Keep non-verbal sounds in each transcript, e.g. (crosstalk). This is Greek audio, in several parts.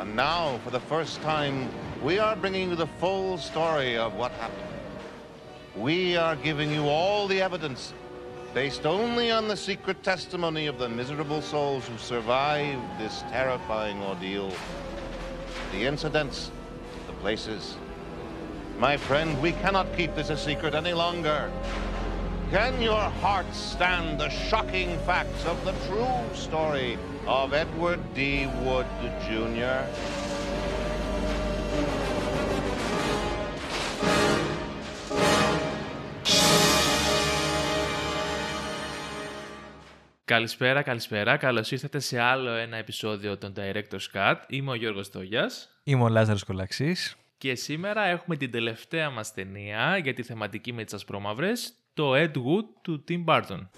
And now, for the first time, we are bringing you the full story of what happened. We are giving you all the evidence, based only on the secret testimony of the miserable souls who survived this terrifying ordeal. The incidents, the places. My friend, we cannot keep this a secret any longer. Can your heart stand the shocking facts of the true story of Edward D. Wood Jr.? Καλησπέρα, καλησπέρα. Καλώς ήρθατε σε άλλο ένα επεισόδιο των Director's Cut. Είμαι ο Γιώργος Τόγιας. Είμαι ο Λάζαρος Κολαξής. Και σήμερα έχουμε την τελευταία μας ταινία για τη θεματική με τις ασπρόμαυρες, το Ed Wood του Tim Burton.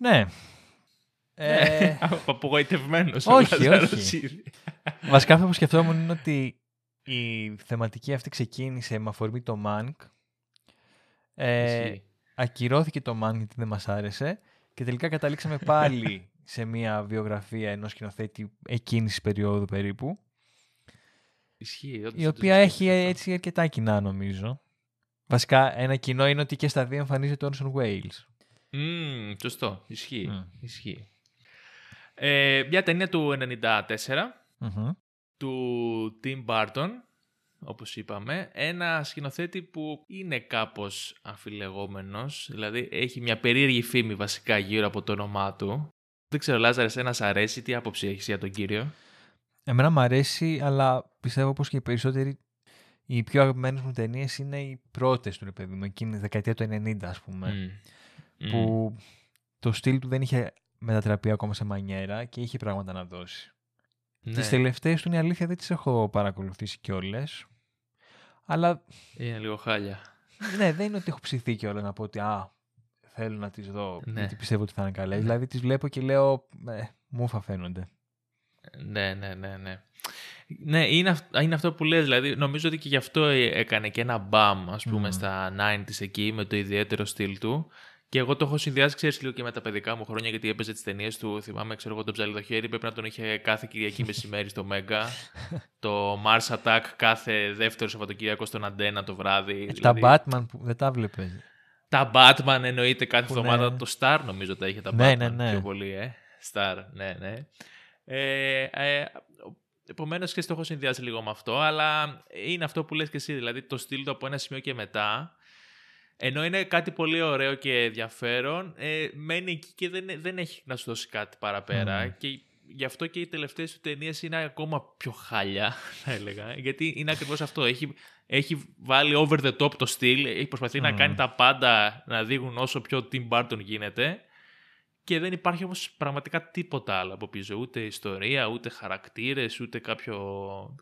Ναι. Ε... Απογοητευμένος ο όχι, Λάζαρος όχι. ήδη. Βασικά αυτό που σκεφτόμουν είναι ότι η θεματική αυτή ξεκίνησε με αφορμή το Mank. Ε, Ισχύει. ακυρώθηκε το Mank γιατί δεν μας άρεσε και τελικά καταλήξαμε πάλι (laughs) σε μια βιογραφία ενός σκηνοθέτη εκείνης της περίοδου περίπου Ισχύει. όντως, η όντως οποία ισχύει έχει αυτό. έτσι αρκετά κοινά νομίζω. Βασικά ένα κοινό είναι ότι και στα δύο εμφανίζεται ο Orson Welles. Μμμ, σωστό. Ισχύει. Μμ. Ισχύει. Ε, μια ταινία του 1994 Μμμ. του Tim Burton, όπως είπαμε, ένα σκηνοθέτη που είναι κάπως αμφιλεγόμενος, δηλαδή έχει μια περίεργη φήμη βασικά γύρω από το όνομά του. Δεν ξέρω, Λάζαρες, εσένα σ' αρέσει, τι άποψη έχεις για τον κύριο; Εμένα μου αρέσει, αλλά πιστεύω πως και οι περισσότεροι οι πιο αγαπημένες μου ταινίες είναι οι πρώτες του, ρε παιδί μου, εκείνη τη δεκαετία του 90, ας πούμε, Μμ. Μμ. που το στυλ του δεν είχε μετατραπεί ακόμα σε μανιέρα και είχε πράγματα να δώσει. Ναι, Τις τελευταίες του, είναι η αλήθεια, δεν τις έχω παρακολουθήσει κιόλας, αλλά είναι λίγο χάλια. ναι, δεν είναι ότι έχω ψηθεί κιόλας να πω ότι α, θέλω να τις δω, Ναι. γιατί πιστεύω ότι θα είναι καλές. Ναι. Δηλαδή τις βλέπω και λέω, ε, μούφα φαίνονται. Ναι, ναι, ναι, ναι. Ναι, είναι, αυ- είναι αυτό που λες, δηλαδή νομίζω ότι και γι' αυτό ε- έκανε και ένα μπαμ, ας πούμε, Μμμ. στα 90s εκεί, με το ιδιαίτερο στυλ του. Και εγώ το έχω συνδυάσει, ξέρεις, λίγο και με τα παιδικά μου χρόνια, γιατί έπαιζε τις ταινίες του, θυμάμαι, ξέρω εγώ, τον Ψαλιδοχέρι, πρέπει να τον είχε κάθε Κυριακή μεσημέρι στο Μέγκα. (laughs) το Mars Attack κάθε δεύτερο Σαββατοκύριακο στον Αντένα το βράδυ. Ε, δηλαδή, Τα Batman που δεν τα βλέπεις. τα Batman εννοείται κάθε Που εβδομάδα. ναι. Το Star νομίζω τα είχε τα Ναι, Batman ναι, ναι. πιο πολύ, ε. Star, ναι, ναι. Ε, ε, Επομένως και το έχω συνδυάσει λίγο με αυτό, αλλά είναι αυτό που λες και εσύ, δηλαδή το στυλ του από ένα σημείο και μετά, ενώ είναι κάτι πολύ ωραίο και ενδιαφέρον, ε, μένει εκεί και δεν, δεν έχει να σου δώσει κάτι παραπέρα. Μμμ. Και γι' αυτό και οι τελευταίες του ταινίες είναι ακόμα πιο χάλια, (laughs) θα έλεγα. Γιατί είναι ακριβώς αυτό. Έχει, έχει βάλει over the top το στυλ, έχει προσπαθεί να Μμ. κάνει τα πάντα να δείχνουν όσο πιο Tim Burton γίνεται. Και δεν υπάρχει όμως πραγματικά τίποτα άλλο από πίσω. Ούτε ιστορία, ούτε χαρακτήρες, ούτε κάποιο,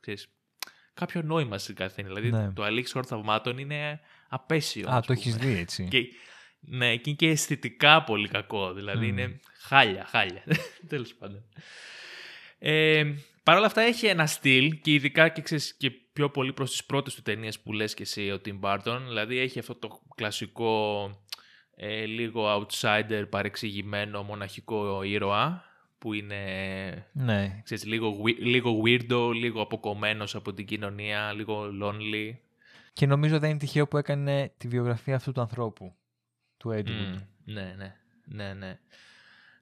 ξέρεις, κάποιο νόημα στην κάθε ταινία. Δηλαδή Ναι. το αλήξ θαυμάτων είναι απέσιο. Α, ας το πούμε. έχεις δει έτσι. Και, ναι, και είναι και αισθητικά πολύ κακό. Δηλαδή Μμμ. είναι χάλια, χάλια. (laughs) Τέλος πάντων. Ε, Παρ' όλα αυτά έχει ένα στυλ και ειδικά και, ξέρεις, και πιο πολύ προς τις πρώτες του ταινίες που λες και εσύ ο Tim Burton. Δηλαδή έχει αυτό το κλασικό ε, λίγο outsider παρεξηγημένο μοναχικό ήρωα που είναι Ναι. ξέρεις, λίγο, wei- λίγο weirdo, λίγο αποκομμένος από την κοινωνία, λίγο lonely. Και νομίζω δεν είναι τυχαίο που έκανε τη βιογραφία αυτού του ανθρώπου, του Edward. Μμ, ναι, ναι, ναι, ναι.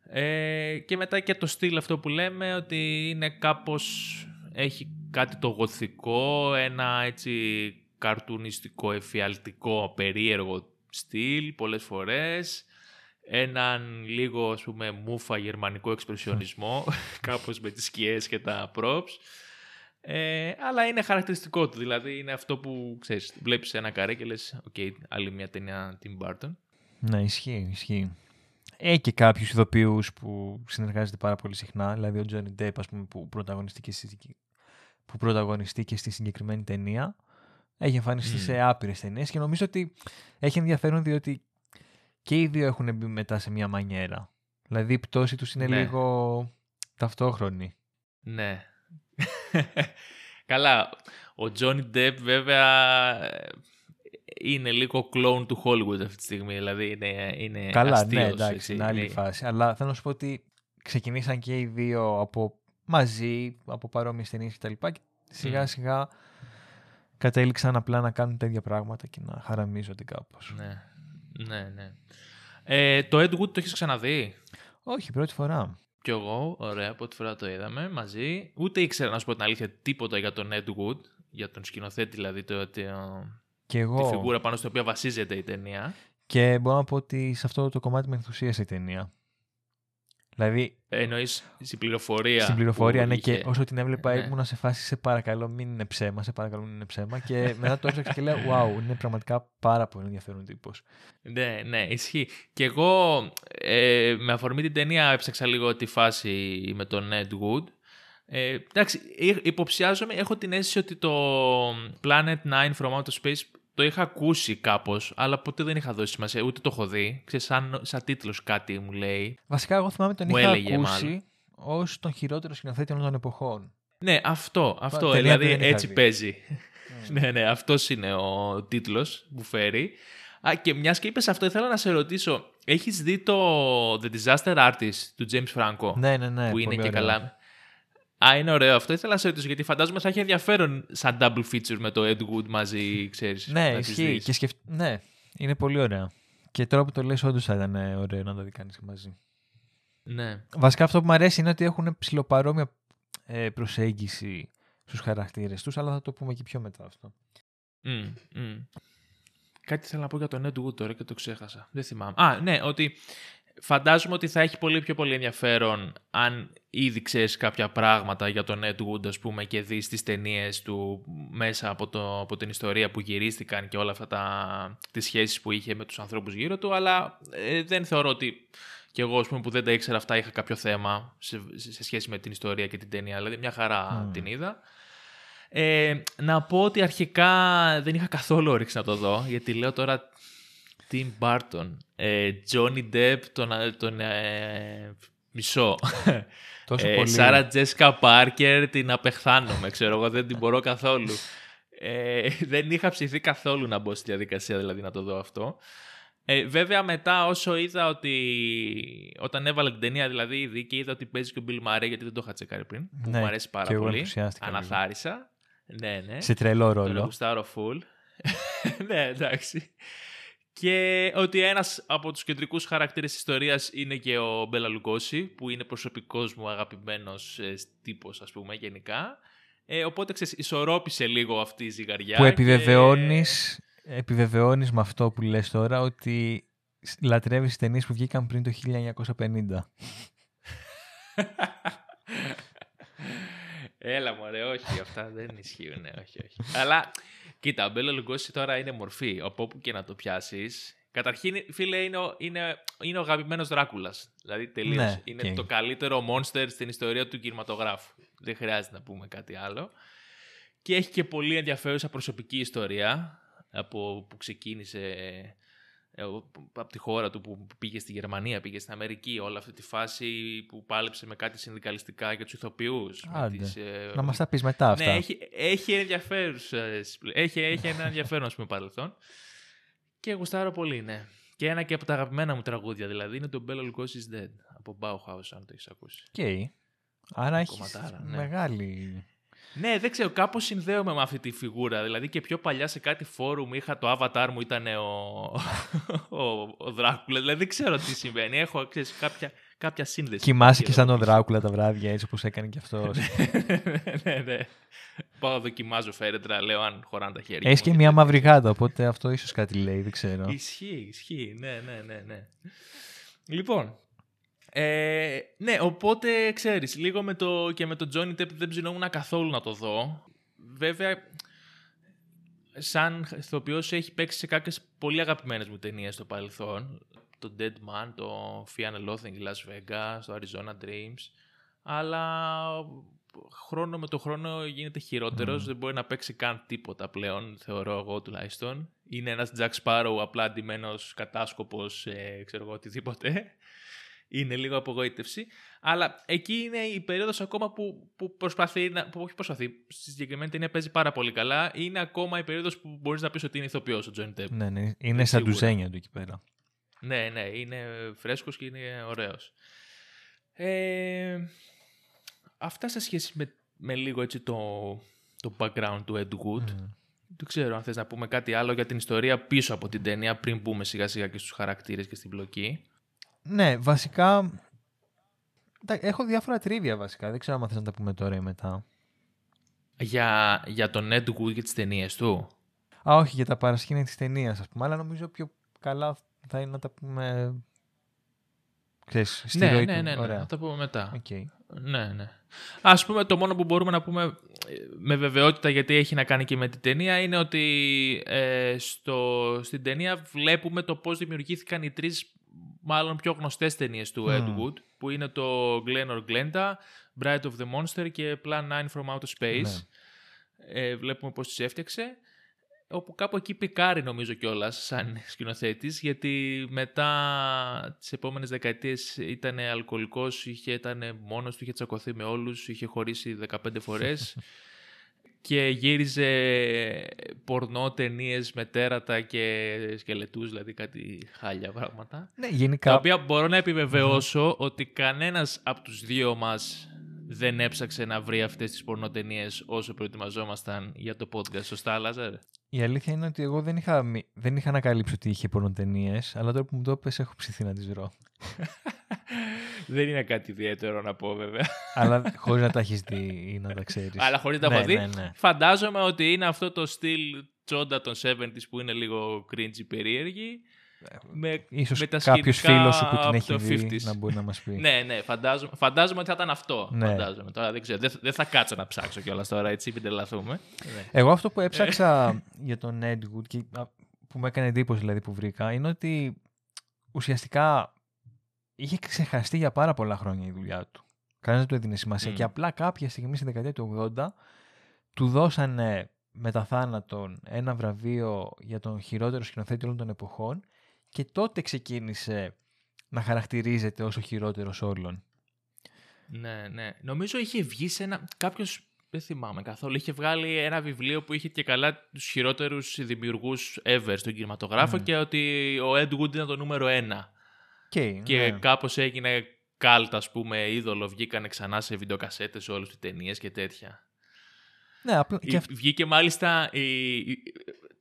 Ε, και μετά και το στυλ αυτό που λέμε ότι είναι κάπως, έχει κάτι το γοθικό, ένα έτσι καρτουνιστικό, εφιαλτικό, περίεργο στυλ πολλές φορές, έναν λίγο ας πούμε μούφα γερμανικό εξπρεσιονισμό, (laughs) κάπως με τις σκιές και τα props. Ε, αλλά είναι χαρακτηριστικό του, δηλαδή είναι αυτό που ξέρεις, βλέπεις ένα καρέ και λες, οκ, άλλη μια ταινία Tim Burton. Ναι, ισχύει, ισχύει. Έχει και κάποιους ηθοποιούς που συνεργάζεται πάρα πολύ συχνά, δηλαδή ο Johnny Depp, ας πούμε, που πρωταγωνιστεί στη, που πρωταγωνιστεί στη συγκεκριμένη ταινία. Έχει εμφανιστεί Μμ. σε άπειρες ταινίες και νομίζω ότι έχει ενδιαφέρον διότι και οι δύο έχουν μπει μετά σε μια μανιέρα. Δηλαδή η πτώση τους είναι Ναι. λίγο ταυτόχρονη. Ναι. Καλά, ο Johnny Depp βέβαια ε, είναι λίγο clone του Hollywood αυτή τη στιγμή. Δηλαδή είναι, είναι Καλά, αστείος, ναι, εντάξει, έτσι, είναι άλλη είναι- φάση. Αλλά θέλω να σου πω ότι ξεκινήσαν και οι δύο από μαζί, από παρόμοιες ταινίες κτλ. Και σιγά Μμ. σιγά κατέληξαν απλά να κάνουν τα ίδια πράγματα και να χαραμίζονται κάπως. Ναι, ναι, ναι. Ε, το Ed Wood το έχεις ξαναδεί; Όχι, πρώτη φορά. Κι εγώ, ωραία, πρώτη φορά το είδαμε μαζί. Ούτε ήξερα να σου πω την αλήθεια τίποτα για τον Ed Wood, για τον σκηνοθέτη δηλαδή, το, το, Και τη εγώ. φιγούρα πάνω στην οποία βασίζεται η ταινία. Και μπορώ να πω ότι σε αυτό το κομμάτι με ενθουσίασε η ταινία. Δηλαδή, Εννοείς στην πληροφορία. στην πληροφορία, που ναι, είχε. και όσο την έβλεπα Ναι. ήμουν σε φάση σε παρακαλώ μην είναι ψέμα, σε παρακαλώ μην είναι ψέμα. Και μετά το έψαξα και λέω, wow, είναι πραγματικά πάρα πολύ ενδιαφέρον τύπος. Ναι, ναι, ισχύει. Και εγώ ε, με αφορμή την ταινία έψαξα λίγο τη φάση με τον Ed Wood. Ε, εντάξει, ε, υποψιάζομαι, έχω την αίσθηση ότι το Planet 9 from Outer Space το είχα ακούσει κάπως, αλλά ποτέ δεν είχα δώσει σημασία, ούτε το έχω δει. Ξέρεις, σαν, σαν τίτλος κάτι μου λέει. Βασικά, εγώ θυμάμαι τον Μου είχα έλεγε, ακούσει ως τον χειρότερο σκηνοθέτη όλων των εποχών. Ναι, αυτό, αυτό, ταινία δηλαδή δεν είχα έτσι δει. παίζει. (laughs) ναι, ναι, αυτός είναι ο τίτλος που φέρει. Α, και μιας και είπες αυτό, ήθελα να σε ρωτήσω, έχεις δει το The Disaster Artist του James Franco, Ναι, ναι, ναι. που είναι πολύ και ωραίο. καλά. Α, είναι ωραίο αυτό. Ήθελα να σε ρωτήσω, γιατί φαντάζομαι θα έχει ενδιαφέρον σαν double feature με το Ed Wood μαζί, ξέρεις. Ναι, να τις ισχύει. δεις. Και σκεφ... Ναι, είναι πολύ ωραία. Και τώρα που το λες, όντως θα ήταν ε, ωραίο να το δει κανείς και μαζί. Ναι. Βασικά αυτό που μου αρέσει είναι ότι έχουν ψηλοπαρόμοια ε, προσέγγιση στους χαρακτήρες τους, αλλά θα το πούμε και πιο μετά αυτό. Μμ, μμ. Κάτι θέλω να πω για τον Ed Wood τώρα και το ξέχασα. Δεν θυμάμαι. Α, ναι, ότι φαντάζομαι ότι θα έχει πολύ πιο πολύ ενδιαφέρον αν ήδη ξέρεις κάποια πράγματα για τον Ed Wood, ας πούμε, και δεις τις ταινίες του μέσα από, το, από την ιστορία που γυρίστηκαν και όλα αυτά τα, τις σχέσεις που είχε με τους ανθρώπους γύρω του, αλλά ε, δεν θεωρώ ότι και εγώ, ας πούμε, που δεν τα ήξερα αυτά, είχα κάποιο θέμα σε, σε σχέση με την ιστορία και την ταινία. Δηλαδή, μια χαρά Μμ. την είδα. Ε, να πω ότι αρχικά δεν είχα καθόλου όρεξη να το δω, γιατί λέω τώρα Tim Burton, ε, Johnny Depp, τον, τον ε, μισό. Τόσο Ε, πολύ. Σάρα Τζέσκα Πάρκερ, την απεχθάνομαι, ξέρω εγώ, δεν την μπορώ καθόλου. Ε, δεν είχα ψηθεί καθόλου να μπω στη διαδικασία δηλαδή να το δω αυτό. Ε, βέβαια μετά όσο είδα ότι όταν έβαλε την ταινία δηλαδή ήδη και είδα ότι παίζει και ο Bill Murray γιατί δεν το είχα τσεκάρει πριν που Ναι, μου αρέσει πάρα και εγώ πολύ ενθουσιάστηκα λίγο. αναθάρισα ναι ναι Σε τρελό τον ρόλο. γουστάρω full (laughs) ναι εντάξει και ότι ένας από τους κεντρικούς χαρακτήρες της ιστορίας είναι και ο Μπέλα Λουκόση, που είναι προσωπικός μου αγαπημένος ε, τύπος, ας πούμε, γενικά. Ε, οπότε, ξέρεις, ισορρόπησε λίγο αυτή η ζυγαριά. Που και- επιβεβαιώνεις, επιβεβαιώνεις με αυτό που λες τώρα ότι λατρεύεις τις ταινίες που βγήκαν πριν το 1950. (laughs) Έλα μωρέ, όχι, αυτά δεν ισχύουν, ναι, όχι, όχι. Αλλά, κοίτα, ο Μπέλα Λουγκόζι τώρα είναι μορφή, από όπου και να το πιάσεις. Καταρχήν, φίλε, είναι ο, είναι, είναι ο αγαπημένος Δράκουλας. Δηλαδή, τελείως. Ναι, είναι οκ. το καλύτερο monster στην ιστορία του κινηματογράφου. Δεν χρειάζεται να πούμε κάτι άλλο. Και έχει και πολύ ενδιαφέρουσα προσωπική ιστορία, από που ξεκίνησε ε, από τη χώρα του που πήγε στη Γερμανία, πήγε στην Αμερική, όλη αυτή τη φάση που πάλεψε με κάτι συνδικαλιστικά για τους ηθοποιούς. με Άντε. τις, ε, Να μας τα πεις μετά αυτά. ναι, έχει, έχει ενδιαφέρουσες- Έχει, έχει ένα ενδιαφέρον, ας πούμε, παρελθόν. Και γουστάρω πολύ, ναι. Και ένα και από τα αγαπημένα μου τραγούδια, δηλαδή, είναι το Bella Lugosi's Dead, από Bauhaus, αν το έχεις ακούσει. Οκ. Άρα έχεις Κομματάρα, ναι. μεγάλη... Ναι, δεν ξέρω, κάπως συνδέομαι με αυτή τη φιγούρα. Δηλαδή και πιο παλιά σε κάτι φόρουμ είχα το avatar μου ήταν ο, ο, ο Δράκουλας. Δηλαδή δεν ξέρω τι συμβαίνει. Έχω ξέρεις, κάποια, κάποια σύνδεση. Κοιμάσαι και Εκεί σαν εδώ τον Δράκουλα τα βράδια, έτσι όπως έκανε και αυτός. ναι, ναι. Πάω να δοκιμάζω φέρετρα, λέω αν χωράνε τα χέρια. Έχεις μου, και μια μαύρη γάτα, οπότε αυτό ίσως κάτι λέει, δεν ξέρω. Ισχύει, ισχύει. Ναι, ναι, ναι, ναι. Λοιπόν, ε, ναι, οπότε ξέρεις, λίγο με το, και με τον Johnny Depp δεν ψινόμουν καθόλου να το δω. Βέβαια, σαν ηθοποιός έχει παίξει σε κάποιες πολύ αγαπημένες μου ταινίες στο παρελθόν. Το Dead Man, το Fear and Loathing in Las Vegas, το Arizona Dreams. Αλλά χρόνο με το χρόνο γίνεται χειρότερος, Μμμ. δεν μπορεί να παίξει καν τίποτα πλέον, θεωρώ εγώ τουλάχιστον. Είναι ένας Jack Sparrow απλά αντιμένος κατάσκοπος, ε, ξέρω εγώ, οτιδήποτε. Είναι λίγο απογοήτευση. Αλλά εκεί είναι η περίοδος ακόμα που, που προσπαθεί, να, που όχι προσπαθεί, στη συγκεκριμένη ταινία παίζει πάρα πολύ καλά. Είναι ακόμα η περίοδος που μπορείς να πεις ότι είναι ηθοποιός ο Τζόνι Τέπ. Ναι, ναι, είναι σαν τουζένια του εκεί πέρα. Ναι, ναι, είναι φρέσκος και είναι ωραίος. Ε, αυτά σε σχέση με, με λίγο έτσι το, το background του Ed Wood. Mm. Δεν ξέρω αν θες να πούμε κάτι άλλο για την ιστορία πίσω από την ταινία πριν μπούμε σιγά σιγά και στους χαρακτήρες και στην πλοκή. Ναι, βασικά έχω διάφορα τρίβια βασικά. Δεν ξέρω αν θες να τα πούμε τώρα ή μετά. Για, για τον Ed Wood και τις ταινίες του; Α, όχι, για τα παρασκήνια της ταινίας, ας πούμε. Αλλά νομίζω πιο καλά θα είναι να τα πούμε Ξέρεις, στη ναι, ροή ναι, του. ναι, ναι, Ωραία. θα τα πούμε μετά. Okay. Ναι, ναι. Ας πούμε το μόνο που μπορούμε να πούμε ε, με βεβαιότητα γιατί έχει να κάνει και με την ταινία είναι ότι ε, στο, στην ταινία βλέπουμε το πώς δημιουργήθηκαν οι τρεις μάλλον πιο γνωστές ταινίες του Ed Wood που είναι το Glen or Glenda, Bride of the Monster και Plan 9 from Outer Space. Ναι. Ε, βλέπουμε πώς τις έφτιαξε όπου κάπου εκεί πικάρει νομίζω κιόλας σαν σκηνοθέτης, γιατί μετά τις επόμενες δεκαετίες ήταν αλκοολικός, ήταν μόνος του, είχε τσακωθεί με όλους, είχε χωρίσει 15 φορές (laughs) και γύριζε πορνό ταινίες με τέρατα και σκελετούς, δηλαδή κάτι χάλια πράγματα. Ναι, γενικά. Τα οποία μπορώ να επιβεβαιώσω ότι κανένας από τους δύο μας δεν έψαξε να βρει αυτές τις πορνοτενίες όσο προετοιμαζόμασταν για το podcast. Σωστά, Λάζαρ; Η αλήθεια είναι ότι εγώ δεν είχα, δεν είχα ανακαλύψει ότι είχε πορνοτενίες, αλλά τώρα που μου το πες έχω ψηθεί να τις βρω. (laughs) δεν είναι κάτι ιδιαίτερο να πω βέβαια. (laughs) αλλά (laughs) χωρίς να τα έχεις δει ή να τα ξέρεις. Αλλά χωρίς να τα έχω ναι, δει. Ναι, ναι. Φαντάζομαι ότι είναι αυτό το στυλ τσόντα των 70s που είναι λίγο cringy περίεργη με, Ίσως με τα κάποιος φίλος σου που την έχει δει 50's. να μπορεί να μας πει. ναι, ναι, φαντάζομαι, φαντάζομαι ότι θα ήταν αυτό. Ναι. Φαντάζομαι. Τώρα δεν ξέρω. Δεν, δεν θα κάτσω να ψάξω κιόλας τώρα, έτσι, μην τελαθούμε. Εγώ αυτό που έψαξα για τον Edwood και που μου έκανε εντύπωση δηλαδή που βρήκα είναι ότι ουσιαστικά είχε ξεχαστεί για πάρα πολλά χρόνια η δουλειά του. Κανένας δεν του έδινε σημασία. Mm. Και απλά κάποια στιγμή στην δεκαετία του 80 του δώσανε μετά θάνατον ένα βραβείο για τον χειρότερο σκηνοθέτη όλων των εποχών και τότε ξεκίνησε να χαρακτηρίζεται ως ο χειρότερος όλων. Ναι, ναι. Νομίζω είχε βγει σε ένα... Κάποιος, δεν θυμάμαι καθόλου, είχε βγάλει ένα βιβλίο που είχε και καλά τους χειρότερους δημιουργούς ever στον κινηματογράφο mm. και ότι ο Ed Wood είναι το νούμερο ένα. Okay, και ναι. κάπως έγινε κάλτ, ας πούμε, είδωλο, βγήκανε ξανά σε βιντεοκασέτες σε όλες τις ταινίες και τέτοια. Ναι, απλά... Η, βγήκε μάλιστα η, η,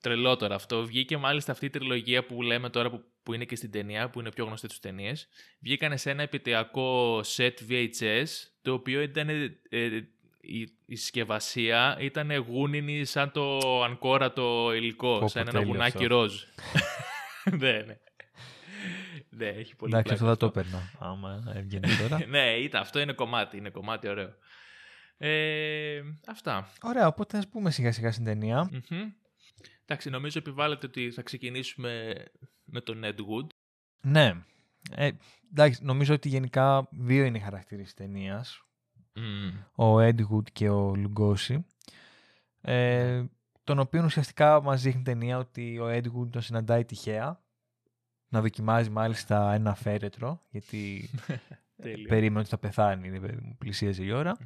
τρελό τώρα αυτό. Βγήκε μάλιστα αυτή η τριλογία που λέμε τώρα που, που είναι και στην ταινία, που είναι πιο γνωστή του ταινίες. Βγήκανε σε ένα επιτειακό set VHS, το οποίο ήταν. Ε, η, η συσκευασία ήταν γούνινη σαν το ανκόρατο υλικό, Πω, σαν ένα γουνάκι ροζ. (laughs) ναι, ναι. Ναι, έχει πολύ Εντάξει, αυτό θα το έπαιρνα, άμα έβγαινε τώρα. (laughs) ναι, ήταν, αυτό είναι κομμάτι, είναι κομμάτι ωραίο. Ε, αυτά. Ωραία, οπότε ας πούμε σιγά σιγά στην ταινία. Mm-hmm. Εντάξει, νομίζω επιβάλλεται ότι θα ξεκινήσουμε με τον Ed Wood. Ναι. Ε, εντάξει, νομίζω ότι γενικά δύο είναι οι χαρακτήρες της ταινίας. Mm. Ο Ed Wood και ο Λουγκόση. Ε, τον οποίο ουσιαστικά μας δείχνει ταινία ότι ο Ed Wood τον συναντάει τυχαία. Να δοκιμάζει μάλιστα ένα φέρετρο, γιατί (laughs) περίμενε ότι θα πεθάνει, πλησίαζε η ώρα.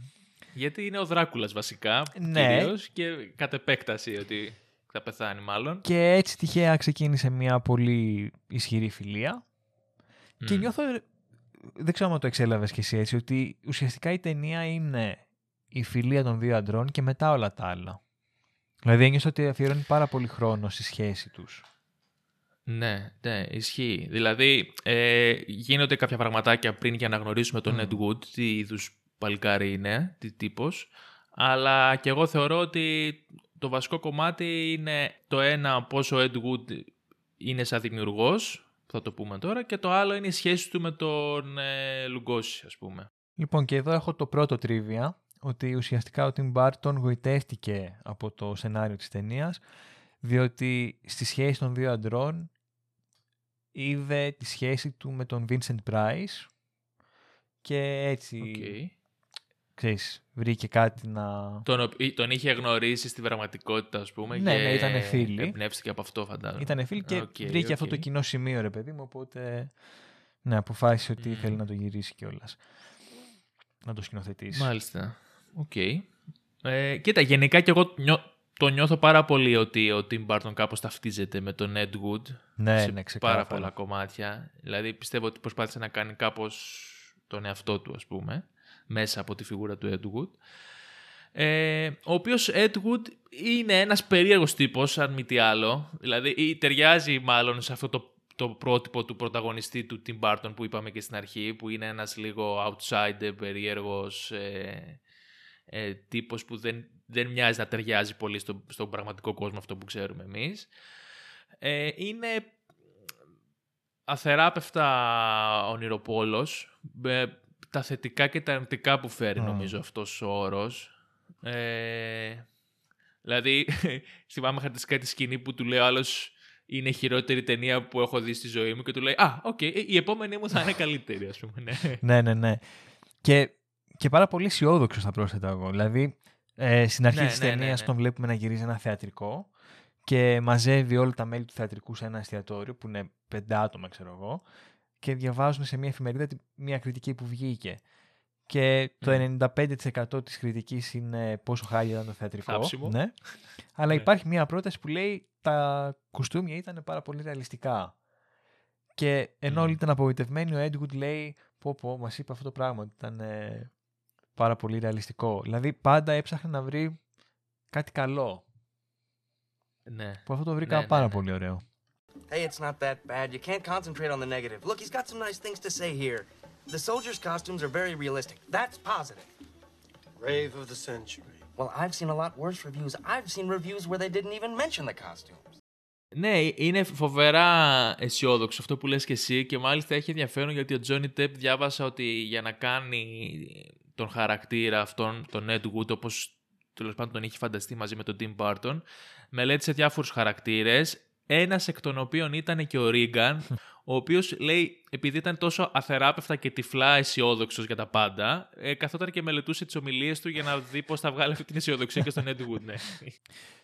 Γιατί είναι ο Δράκουλας βασικά, ναι. κυρίως, και κατ' επέκταση ότι θα πεθάνει μάλλον. Και έτσι τυχαία ξεκίνησε μια πολύ ισχυρή φιλία. Mm. Και νιώθω, δεν ξέρω αν το εξέλαβες και εσύ έτσι, ότι ουσιαστικά η ταινία είναι η φιλία των δύο αντρών και μετά όλα τα άλλα. Δηλαδή ένιωσα ότι αφιερώνει πάρα πολύ χρόνο στη σχέση τους. Ναι, ναι, ισχύει. Δηλαδή ε, γίνονται κάποια πραγματάκια πριν για να γνωρίσουμε τον mm. Ed Wood, τι είδους παλικάρι είναι, τι τύπος. Αλλά και εγώ θεωρώ ότι το βασικό κομμάτι είναι το ένα πόσο ο Ed Wood είναι σαν δημιουργός, θα το πούμε τώρα, και το άλλο είναι η σχέση του με τον ε, Λουγκόση, ας πούμε. Λοιπόν, και εδώ έχω το πρώτο τρίβια, ότι ουσιαστικά ο Tim Burton γοητεύτηκε από το σενάριο της ταινίας, διότι στη σχέση των δύο αντρών είδε τη σχέση του με τον Vincent Price και έτσι okay ξέρεις, βρήκε κάτι να... Τον, τον είχε γνωρίσει στην πραγματικότητα, ας πούμε, ναι, και ναι, ήταν φίλοι. εμπνεύστηκε από αυτό, φαντάζομαι. Ήταν φίλοι και okay, βρήκε okay. αυτό το κοινό σημείο, ρε παιδί μου, οπότε... Ναι, αποφάσισε ότι θέλει να το γυρίσει κιόλας. Να το σκηνοθετήσει. Μάλιστα. Οκ. Ε, κοίτα, γενικά και εγώ νιώ, το νιώθω πάρα πολύ ότι ο Tim Burton κάπως ταυτίζεται με τον Ed Wood Ναι, σε ναι, ξεκάθαρα. πάρα πολλά κομμάτια. Δηλαδή πιστεύω ότι προσπάθησε να κάνει κάπως τον εαυτό του, ας πούμε, μέσα από τη φιγούρα του Ed Wood. Ε, ο οποίος Ed Wood είναι ένας περίεργος τύπος, αν μη τι άλλο. Δηλαδή ή ταιριάζει μάλλον σε αυτό το, το πρότυπο του πρωταγωνιστή του Tim Burton που είπαμε και στην αρχή, που είναι ένας λίγο outsider, περίεργος ε, ε, τύπος που δεν, δεν μοιάζει να ταιριάζει πολύ στο, στον πραγματικό κόσμο αυτό που ξέρουμε εμείς. Ε, είναι αθεράπευτα ονειροπόλος, με τα θετικά και τα αρνητικά που φέρει Mm. νομίζω αυτός ο όρος. Ε, δηλαδή, (laughs) θυμάμαι χαρακτηριστικά τη σκηνή που του λέει ο άλλος είναι η χειρότερη ταινία που έχω δει στη ζωή μου και του λέει «Α, οκ, η επόμενη μου θα είναι καλύτερη», ας πούμε. Ναι. (laughs) Ναι, ναι, ναι. Και, και πάρα πολύ αισιόδοξος θα πρόσθετα εγώ. Δηλαδή, ε, στην αρχή Ναι, της ναι, ναι, ταινίας ναι. τον βλέπουμε να γυρίζει ένα θεατρικό και μαζεύει όλα τα μέλη του θεατρικού σε ένα εστιατόριο που είναι πέντε άτομα, ξέρω εγώ, και διαβάζουν σε μια εφημερίδα τη- μια κριτική που βγήκε. Και το 95% της κριτικής είναι πόσο χάλια ήταν το θεατρικό. Θάψιμο. Ναι. (laughs) Αλλά Ναι. υπάρχει μια πρόταση που λέει τα κουστούμια ήταν πάρα πολύ ρεαλιστικά. Και ενώ Μμ. όλοι ήταν απογοητευμένοι, ο Έντγουτ λέει πω πω, μας είπε αυτό το πράγμα, ότι ήταν ε, πάρα πολύ ρεαλιστικό. Δηλαδή πάντα έψαχνε να βρει κάτι καλό. ναι. Που αυτό το βρήκα Ναι, ναι, πάρα ναι. πολύ ωραίο. Hey, it's not that bad. You can't concentrate on the negative. Look, he's got some nice things to say here. The soldiers' costumes are very realistic. That's positive. Rave of the century. Well, I've seen a lot worse reviews. I've seen reviews where they didn't even mention the costumes. Ναι, είναι φοβερά αισιόδοξο αυτό που λες και εσύ και μάλιστα έχει ενδιαφέρον γιατί ο Τζόνι Τεπ διάβασα ότι για να κάνει τον χαρακτήρα αυτόν, τον Ed Wood, όπως τέλο πάντων τον είχε φανταστεί μαζί με τον Tim Burton, μελέτησε διάφορους χαρακτήρες, ένας εκ των οποίων ήταν και ο Ρίγκαν, ο οποίος λέει, επειδή ήταν τόσο αθεράπευτα και τυφλά αισιόδοξος για τα πάντα, ε, καθόταν και μελετούσε τις ομιλίες του για να δει πώς θα βγάλει αυτή την αισιοδοξία και στον Ed Wood, ναι.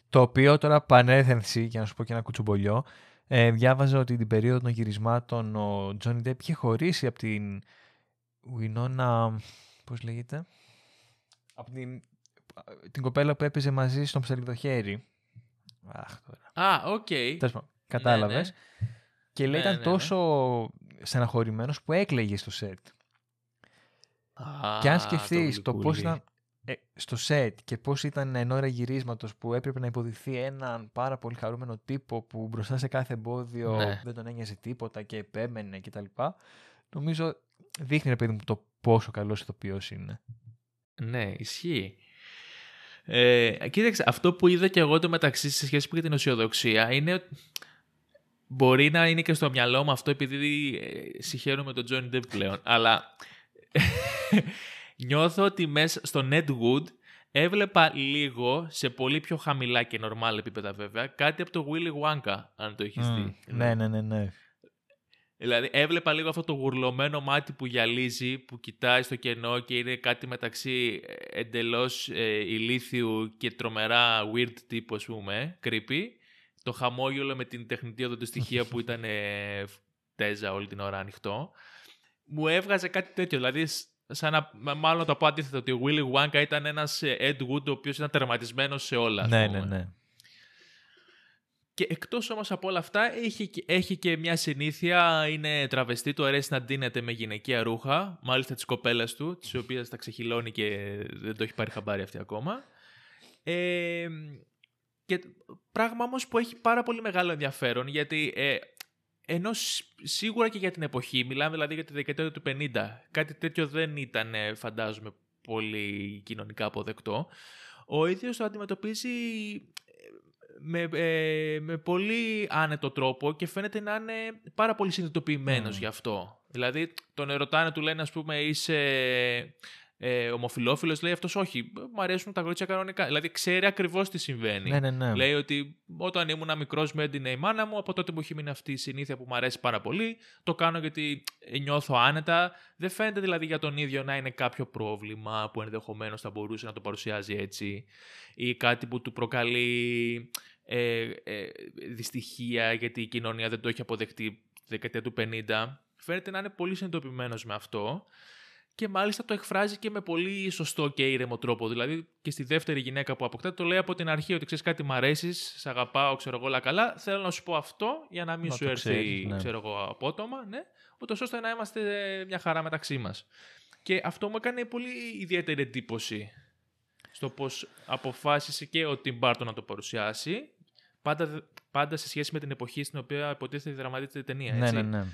Το οποίο τώρα πανέθενση, για να σου πω και ένα κουτσομπολιό, ε, διάβαζα ότι την περίοδο των γυρισμάτων ο Τζόνι Ντέπ είχε χωρίσει από την Winona, πώς λέγεται, από την, την κοπέλα που έπαιζε μαζί στον ψαλιδοχέρι. Αχ, τώρα. Α, οκ. Τέλος πάντων, κατάλαβες. Και λέει Ναι, ήταν ναι, ναι. τόσο στεναχωρημένος που έκλαιγε στο σετ. Α, και αν το σκεφτείς το, πώς γλυκούλι. ήταν ε, στο σετ και πώς ήταν εν ώρα γυρίσματος που έπρεπε να υποδειχθεί έναν πάρα πολύ χαρούμενο τύπο που μπροστά σε κάθε εμπόδιο Ναι. δεν τον ένοιαζε τίποτα και επέμενε κτλ. Νομίζω δείχνει ρε παιδί μου το πόσο καλός ηθοποιός είναι. Ναι, ισχύει. Ε, κοίταξε, αυτό που είδα και εγώ το μεταξύ σε σχέση με την αισιοδοξία είναι ότι μπορεί να είναι και στο μυαλό μου αυτό επειδή ε, συγχαίρομαι τον Johnny Depp πλέον, αλλά (laughs) νιώθω ότι μέσα στο Ned Wood έβλεπα λίγο σε πολύ πιο χαμηλά και normal επίπεδα βέβαια κάτι από το Willy Wonka αν το έχεις Μμ, δει. ναι, ναι, ναι, ναι. Δηλαδή έβλεπα λίγο αυτό το γουρλωμένο μάτι που γυαλίζει, που κοιτάει στο κενό και είναι κάτι μεταξύ ε, εντελώς ε, ηλίθιου και τρομερά weird τύπου, ας πούμε, creepy. Το χαμόγελο με την τεχνητή οδοντοστοιχεία που ήταν ε, τέζα όλη την ώρα ανοιχτό. Μου έβγαζε κάτι τέτοιο, δηλαδή σ- σαν να, μ- μάλλον να το πω αντίθετα, ότι ο Willy Wonka ήταν ένας ε, Ed Wood ο οποίος ήταν τερματισμένος σε όλα. ας ναι, πούμε. ναι, ναι. Και εκτός όμως από όλα αυτά έχει, και- έχει και μια συνήθεια, είναι τραβεστή, του αρέσει να ντύνεται με γυναικεία ρούχα, μάλιστα της κοπέλας του, της οποίας τα ξεχυλώνει και δεν το έχει πάρει χαμπάρι αυτή ακόμα. Ε, και πράγμα όμως που έχει πάρα πολύ μεγάλο ενδιαφέρον, γιατί ε, ενώ σ- σίγουρα και για την εποχή, μιλάμε δηλαδή για τη δεκαετία του 50, κάτι τέτοιο δεν ήταν ε, φαντάζομαι πολύ κοινωνικά αποδεκτό, ο ίδιος το αντιμετωπίζει με, ε, με πολύ άνετο τρόπο και φαίνεται να είναι πάρα πολύ συνειδητοποιημένος Μμμ. γι' αυτό. Δηλαδή, τον ερωτάνε, του λένε, ας πούμε, είσαι ε, ομοφιλόφιλος, λέει αυτός όχι, μου αρέσουν τα κορίτσια κανονικά. Δηλαδή, ξέρει ακριβώς τι συμβαίνει. Ναι, ναι, ναι. Λέει ότι όταν ήμουν μικρός με έντυνε η μάνα μου, από τότε μου έχει μείνει αυτή η συνήθεια που μου αρέσει πάρα πολύ. Το κάνω γιατί νιώθω άνετα. Δεν φαίνεται δηλαδή για τον ίδιο να είναι κάποιο πρόβλημα που ενδεχομένως θα μπορούσε να το παρουσιάζει έτσι ή κάτι που του προκαλεί ε, ε, δυστυχία γιατί η κοινωνία δεν το έχει αποδεχτεί τη δεκαετία του 50. φαίνεται να είναι πολύ συνειδητοποιημένος με αυτό και μάλιστα το εκφράζει και με πολύ σωστό και ήρεμο τρόπο. Δηλαδή και στη δεύτερη γυναίκα που αποκτά το λέει από την αρχή ότι ξέρεις κάτι μ' αρέσεις, σε αγαπάω, ξέρω εγώ όλα καλά. Θέλω να σου πω αυτό για να μην Να σου το έρθει, ξέρεις, ναι. ξέρω εγώ, απότομα, ναι, ούτως ώστε να είμαστε μια χαρά μεταξύ μας. Και αυτό μου έκανε πολύ ιδιαίτερη εντύπωση στο πώς αποφάσισε και ο Tim Burton να το παρουσιάσει, πάντα, πάντα σε σχέση με την εποχή στην οποία υποτίθεται δραματίζεται η ταινία, Ναι, έτσι. ναι, ναι.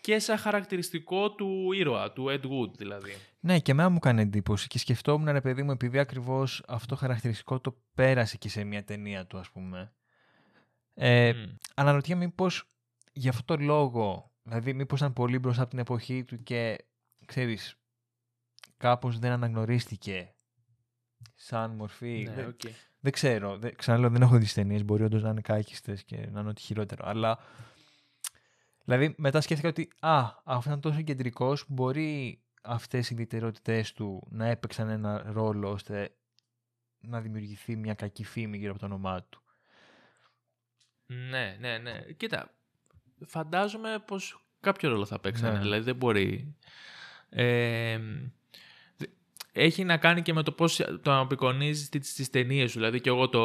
Και σαν χαρακτηριστικό του ήρωα, του Ed Wood δηλαδή. Ναι, και εμένα μου έκανε εντύπωση και σκεφτόμουν, ρε παιδί μου, επειδή ακριβώς αυτό χαρακτηριστικό το πέρασε και σε μια ταινία του, ας πούμε. Ε, Μμ. Αναρωτιέμαι μήπως γι' αυτό το λόγο, δηλαδή μήπως ήταν πολύ μπροστά από την εποχή του και ξέρεις, κάπως δεν αναγνωρίστηκε σαν μορφή. Ναι, δεν, οκ. δεν ξέρω. Δεν, ξαναλέω, δεν έχω δει τι ταινίες. Μπορεί όντως να είναι κάκιστες και να είναι ό,τι χειρότερο. Αλλά. Δηλαδή, μετά σκέφτηκα ότι α, αυτό ήταν τόσο κεντρικός που μπορεί αυτές οι ιδιαιτερότητές του να έπαιξαν ένα ρόλο ώστε να δημιουργηθεί μια κακή φήμη γύρω από το όνομά του. Ναι, ναι, ναι. Κοίτα, φαντάζομαι πως κάποιο ρόλο θα παίξανε. Ναι. Δηλαδή δεν μπορεί... Ε, δε- έχει να κάνει και με το πώς το απεικονίζεις στις, στις ταινίες σου. Δηλαδή και εγώ το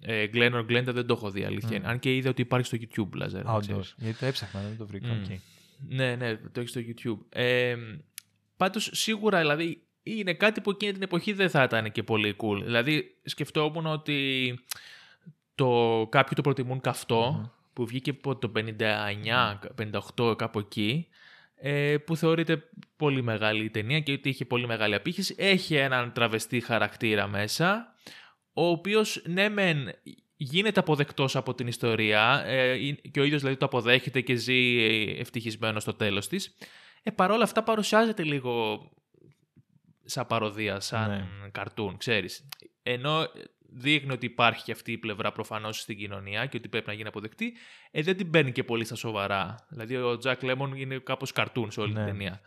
ε, Glen or Glenda δεν το έχω δει αλήθεια. Μμ. είναι. Αν και είδα ότι υπάρχει στο YouTube, Λάζερ. να Α, ξέρεις. όντως. Γιατί το έψαχνα, δεν το βρήκα. Μμ. οκ. Ναι, ναι, το έχεις στο YouTube. Ε, πάντως σίγουρα δηλαδή είναι κάτι που εκείνη την εποχή δεν θα ήταν και πολύ cool. Δηλαδή σκεφτόμουν ότι το, κάποιοι το προτιμούν καυτό Μμμ. που βγήκε από το 59, 58 κάπου εκεί ε, που θεωρείται πολύ μεγάλη η ταινία και ότι είχε πολύ μεγάλη απήχηση. Έχει έναν τραβεστή χαρακτήρα μέσα ο οποίος ναι μεν γίνεται αποδεκτός από την ιστορία ε, είναι- και ο ίδιος δηλαδή το αποδέχεται και ζει ε, ευτυχισμένος στο τέλος της. Ε, παρόλα αυτά παρουσιάζεται λίγο σαν παροδία, σαν Ναι. καρτούν, ξέρεις. Ενώ δείχνει ότι υπάρχει και αυτή η πλευρά προφανώς στην κοινωνία και ότι πρέπει να γίνει αποδεκτή, ε, δεν την παίρνει και πολύ στα σοβαρά. Δηλαδή ο Τζακ Λέμον είναι κάπως καρτούν σε όλη Ναι. την ταινία.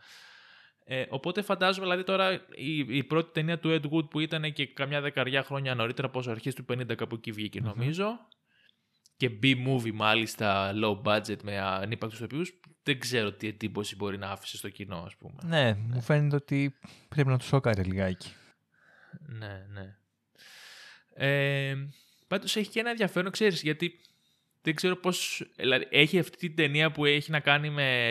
Ε, οπότε φαντάζομαι, δηλαδή τώρα η, η πρώτη ταινία του Ed Wood που ήταν και καμιά δεκαριά χρόνια νωρίτερα, πόσο αρχές του 50 κάπου εκεί βγήκε νομίζω, και B-movie μάλιστα, low budget με ανύπαρκτους τοπίους, δεν ξέρω τι εντύπωση μπορεί να άφησε στο κοινό, ας πούμε. Ναι, μου φαίνεται ότι πρέπει να τους σώκαρε λιγάκι. Ναι, ναι. Ε, πάντως έχει και ένα ενδιαφέρον, ξέρεις, γιατί δεν ξέρω πώς... Δηλαδή, έχει αυτή την ταινία που έχει να κάνει με,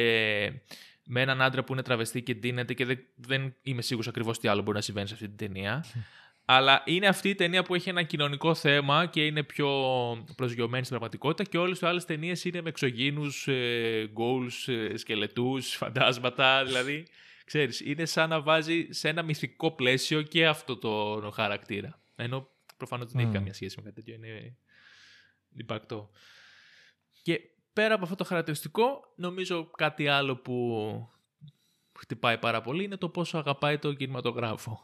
με έναν άντρα που είναι τραβεστή και ντύνεται και δεν, δεν είμαι σίγουρος ακριβώς τι άλλο μπορεί να συμβαίνει σε αυτή την ταινία. (laughs) Αλλά είναι αυτή η ταινία που έχει ένα κοινωνικό θέμα και είναι πιο προσγειωμένη στην πραγματικότητα και όλες οι άλλες ταινίες είναι με εξωγήινους, ε, goals, ε, σκελετούς, (laughs) φαντάσματα, δηλαδή... Ξέρεις, είναι σαν να βάζει σε ένα μυθικό πλαίσιο και αυτό το χαρακτήρα. Ενώ προφανώς δεν έχει Μμ. καμία σχέση με κάτι τέτοιο, είναι υπαρκτό. Και πέρα από αυτό το χαρακτηριστικό, νομίζω κάτι άλλο που χτυπάει πάρα πολύ είναι το πόσο αγαπάει το κινηματογράφο.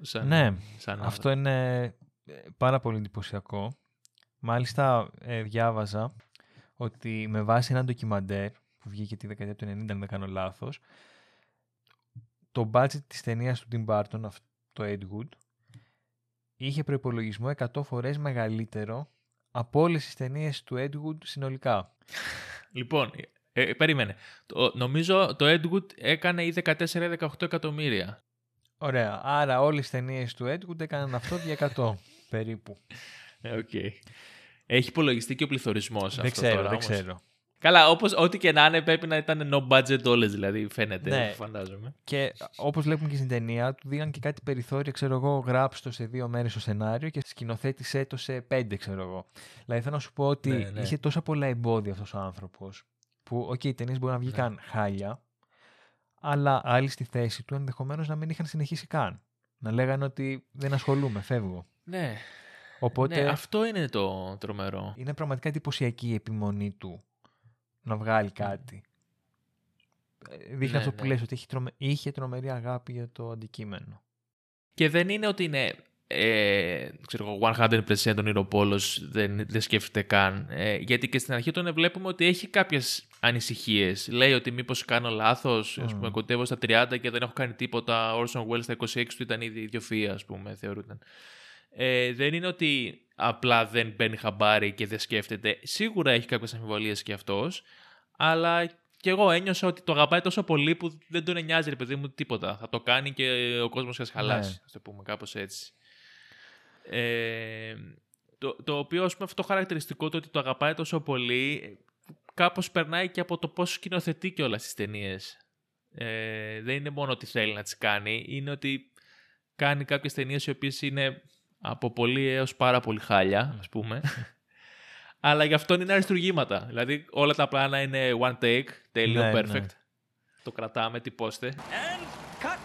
Σαν, Ναι, σαν Αυτό είναι ε, πάρα πολύ εντυπωσιακό. Μάλιστα ε, διάβαζα ότι με βάση ένα ντοκιμαντέρ που βγήκε τη δεκαετία του 90, αν δεν κάνω λάθος, το budget της ταινίας του Tim Burton, αυτό το Ed Wood, είχε προϋπολογισμό 100 φορές μεγαλύτερο από όλες τις ταινίες του Ed Wood συνολικά. (laughs) Λοιπόν, ε, ε, περίμενε. Το, νομίζω το Ed Wood έκανε ή 14 ή 18 εκατομμύρια. Ωραία, άρα όλες τις ταινίες του Ed Wood έκαναν αυτό για 100 (laughs) περίπου. Ε, οκ. Έχει υπολογιστεί και ο πληθωρισμός δεν αυτό ξέρω, τώρα, δεν όμως. ξέρω. Καλά, όπως ό,τι και να είναι πρέπει να ήταν no budget όλες δηλαδή, φαίνεται, Ναι. φαντάζομαι. Και όπως βλέπουμε και στην ταινία, του δίναν και κάτι περιθώρια, ξέρω εγώ, γράψτε το σε δύο μέρες το σενάριο και σκηνοθέτησέ το σε πέντε, ξέρω εγώ. Δηλαδή θέλω να σου πω ότι Ναι, ναι. είχε τόσα πολλά εμπόδια αυτός ο άνθρωπος, που, οκ, οι ταινίες μπορεί να βγήκαν χάλια, αλλά άλλοι στη θέση του ενδεχομένως να μην είχαν συνεχίσει καν. Να λέγανε ότι δεν ασχολούμαι, φεύγω. Ναι, Οπότε ναι, αυτό είναι το τρομερό. είναι πραγματικά εντυπωσιακή η επιμονή του να βγάλει κάτι. Ε, Δείχνει Ναι, αυτό που ναι. λες, ότι είχε, τρομε... είχε τρομερή αγάπη για το αντικείμενο. Και δεν είναι ότι είναι ε, ξέρω εγώ, 100% τον Ηρωπόλος δεν, δεν σκέφτεται καν. Ε, γιατί και στην αρχή τον βλέπουμε ότι έχει κάποιες ανησυχίες. Λέει ότι μήπως κάνω λάθος, ας Μμμ. πούμε, κοντεύω στα 30 και δεν έχω κάνει τίποτα. Ο Orson Welles στα 26 του ήταν ήδη ιδιοφυΐα, ας πούμε, θεωρούταν. Ε, δεν είναι ότι απλά δεν παίρνει χαμπάρι και δεν σκέφτεται. Σίγουρα έχει κάποιες αμφιβολίες και αυτός, αλλά και εγώ ένιωσα ότι το αγαπάει τόσο πολύ που δεν τον νοιάζει, ρε παιδί μου, τίποτα. Θα το κάνει και ο κόσμος θα χαλάσει. Ναι. Α το πούμε κάπως έτσι. Ε, το, το οποίο, ας πούμε, αυτό το χαρακτηριστικό το ότι το αγαπάει τόσο πολύ, κάπως περνάει και από το πώς σκηνοθετεί και όλα τις ταινίες. Ε, δεν είναι μόνο ότι θέλει να τις κάνει, είναι ότι κάνει κάποιες ταινίες οι οποίες είναι από πολύ έως πάρα πολύ χάλια, ας πούμε. (laughs) Αλλά γι' αυτό είναι αριστουργήματα. Δηλαδή όλα τα πλάνα είναι one take, τέλειο, Ναι, perfect. ναι. Το κρατάμε, τυπώστε. And cut.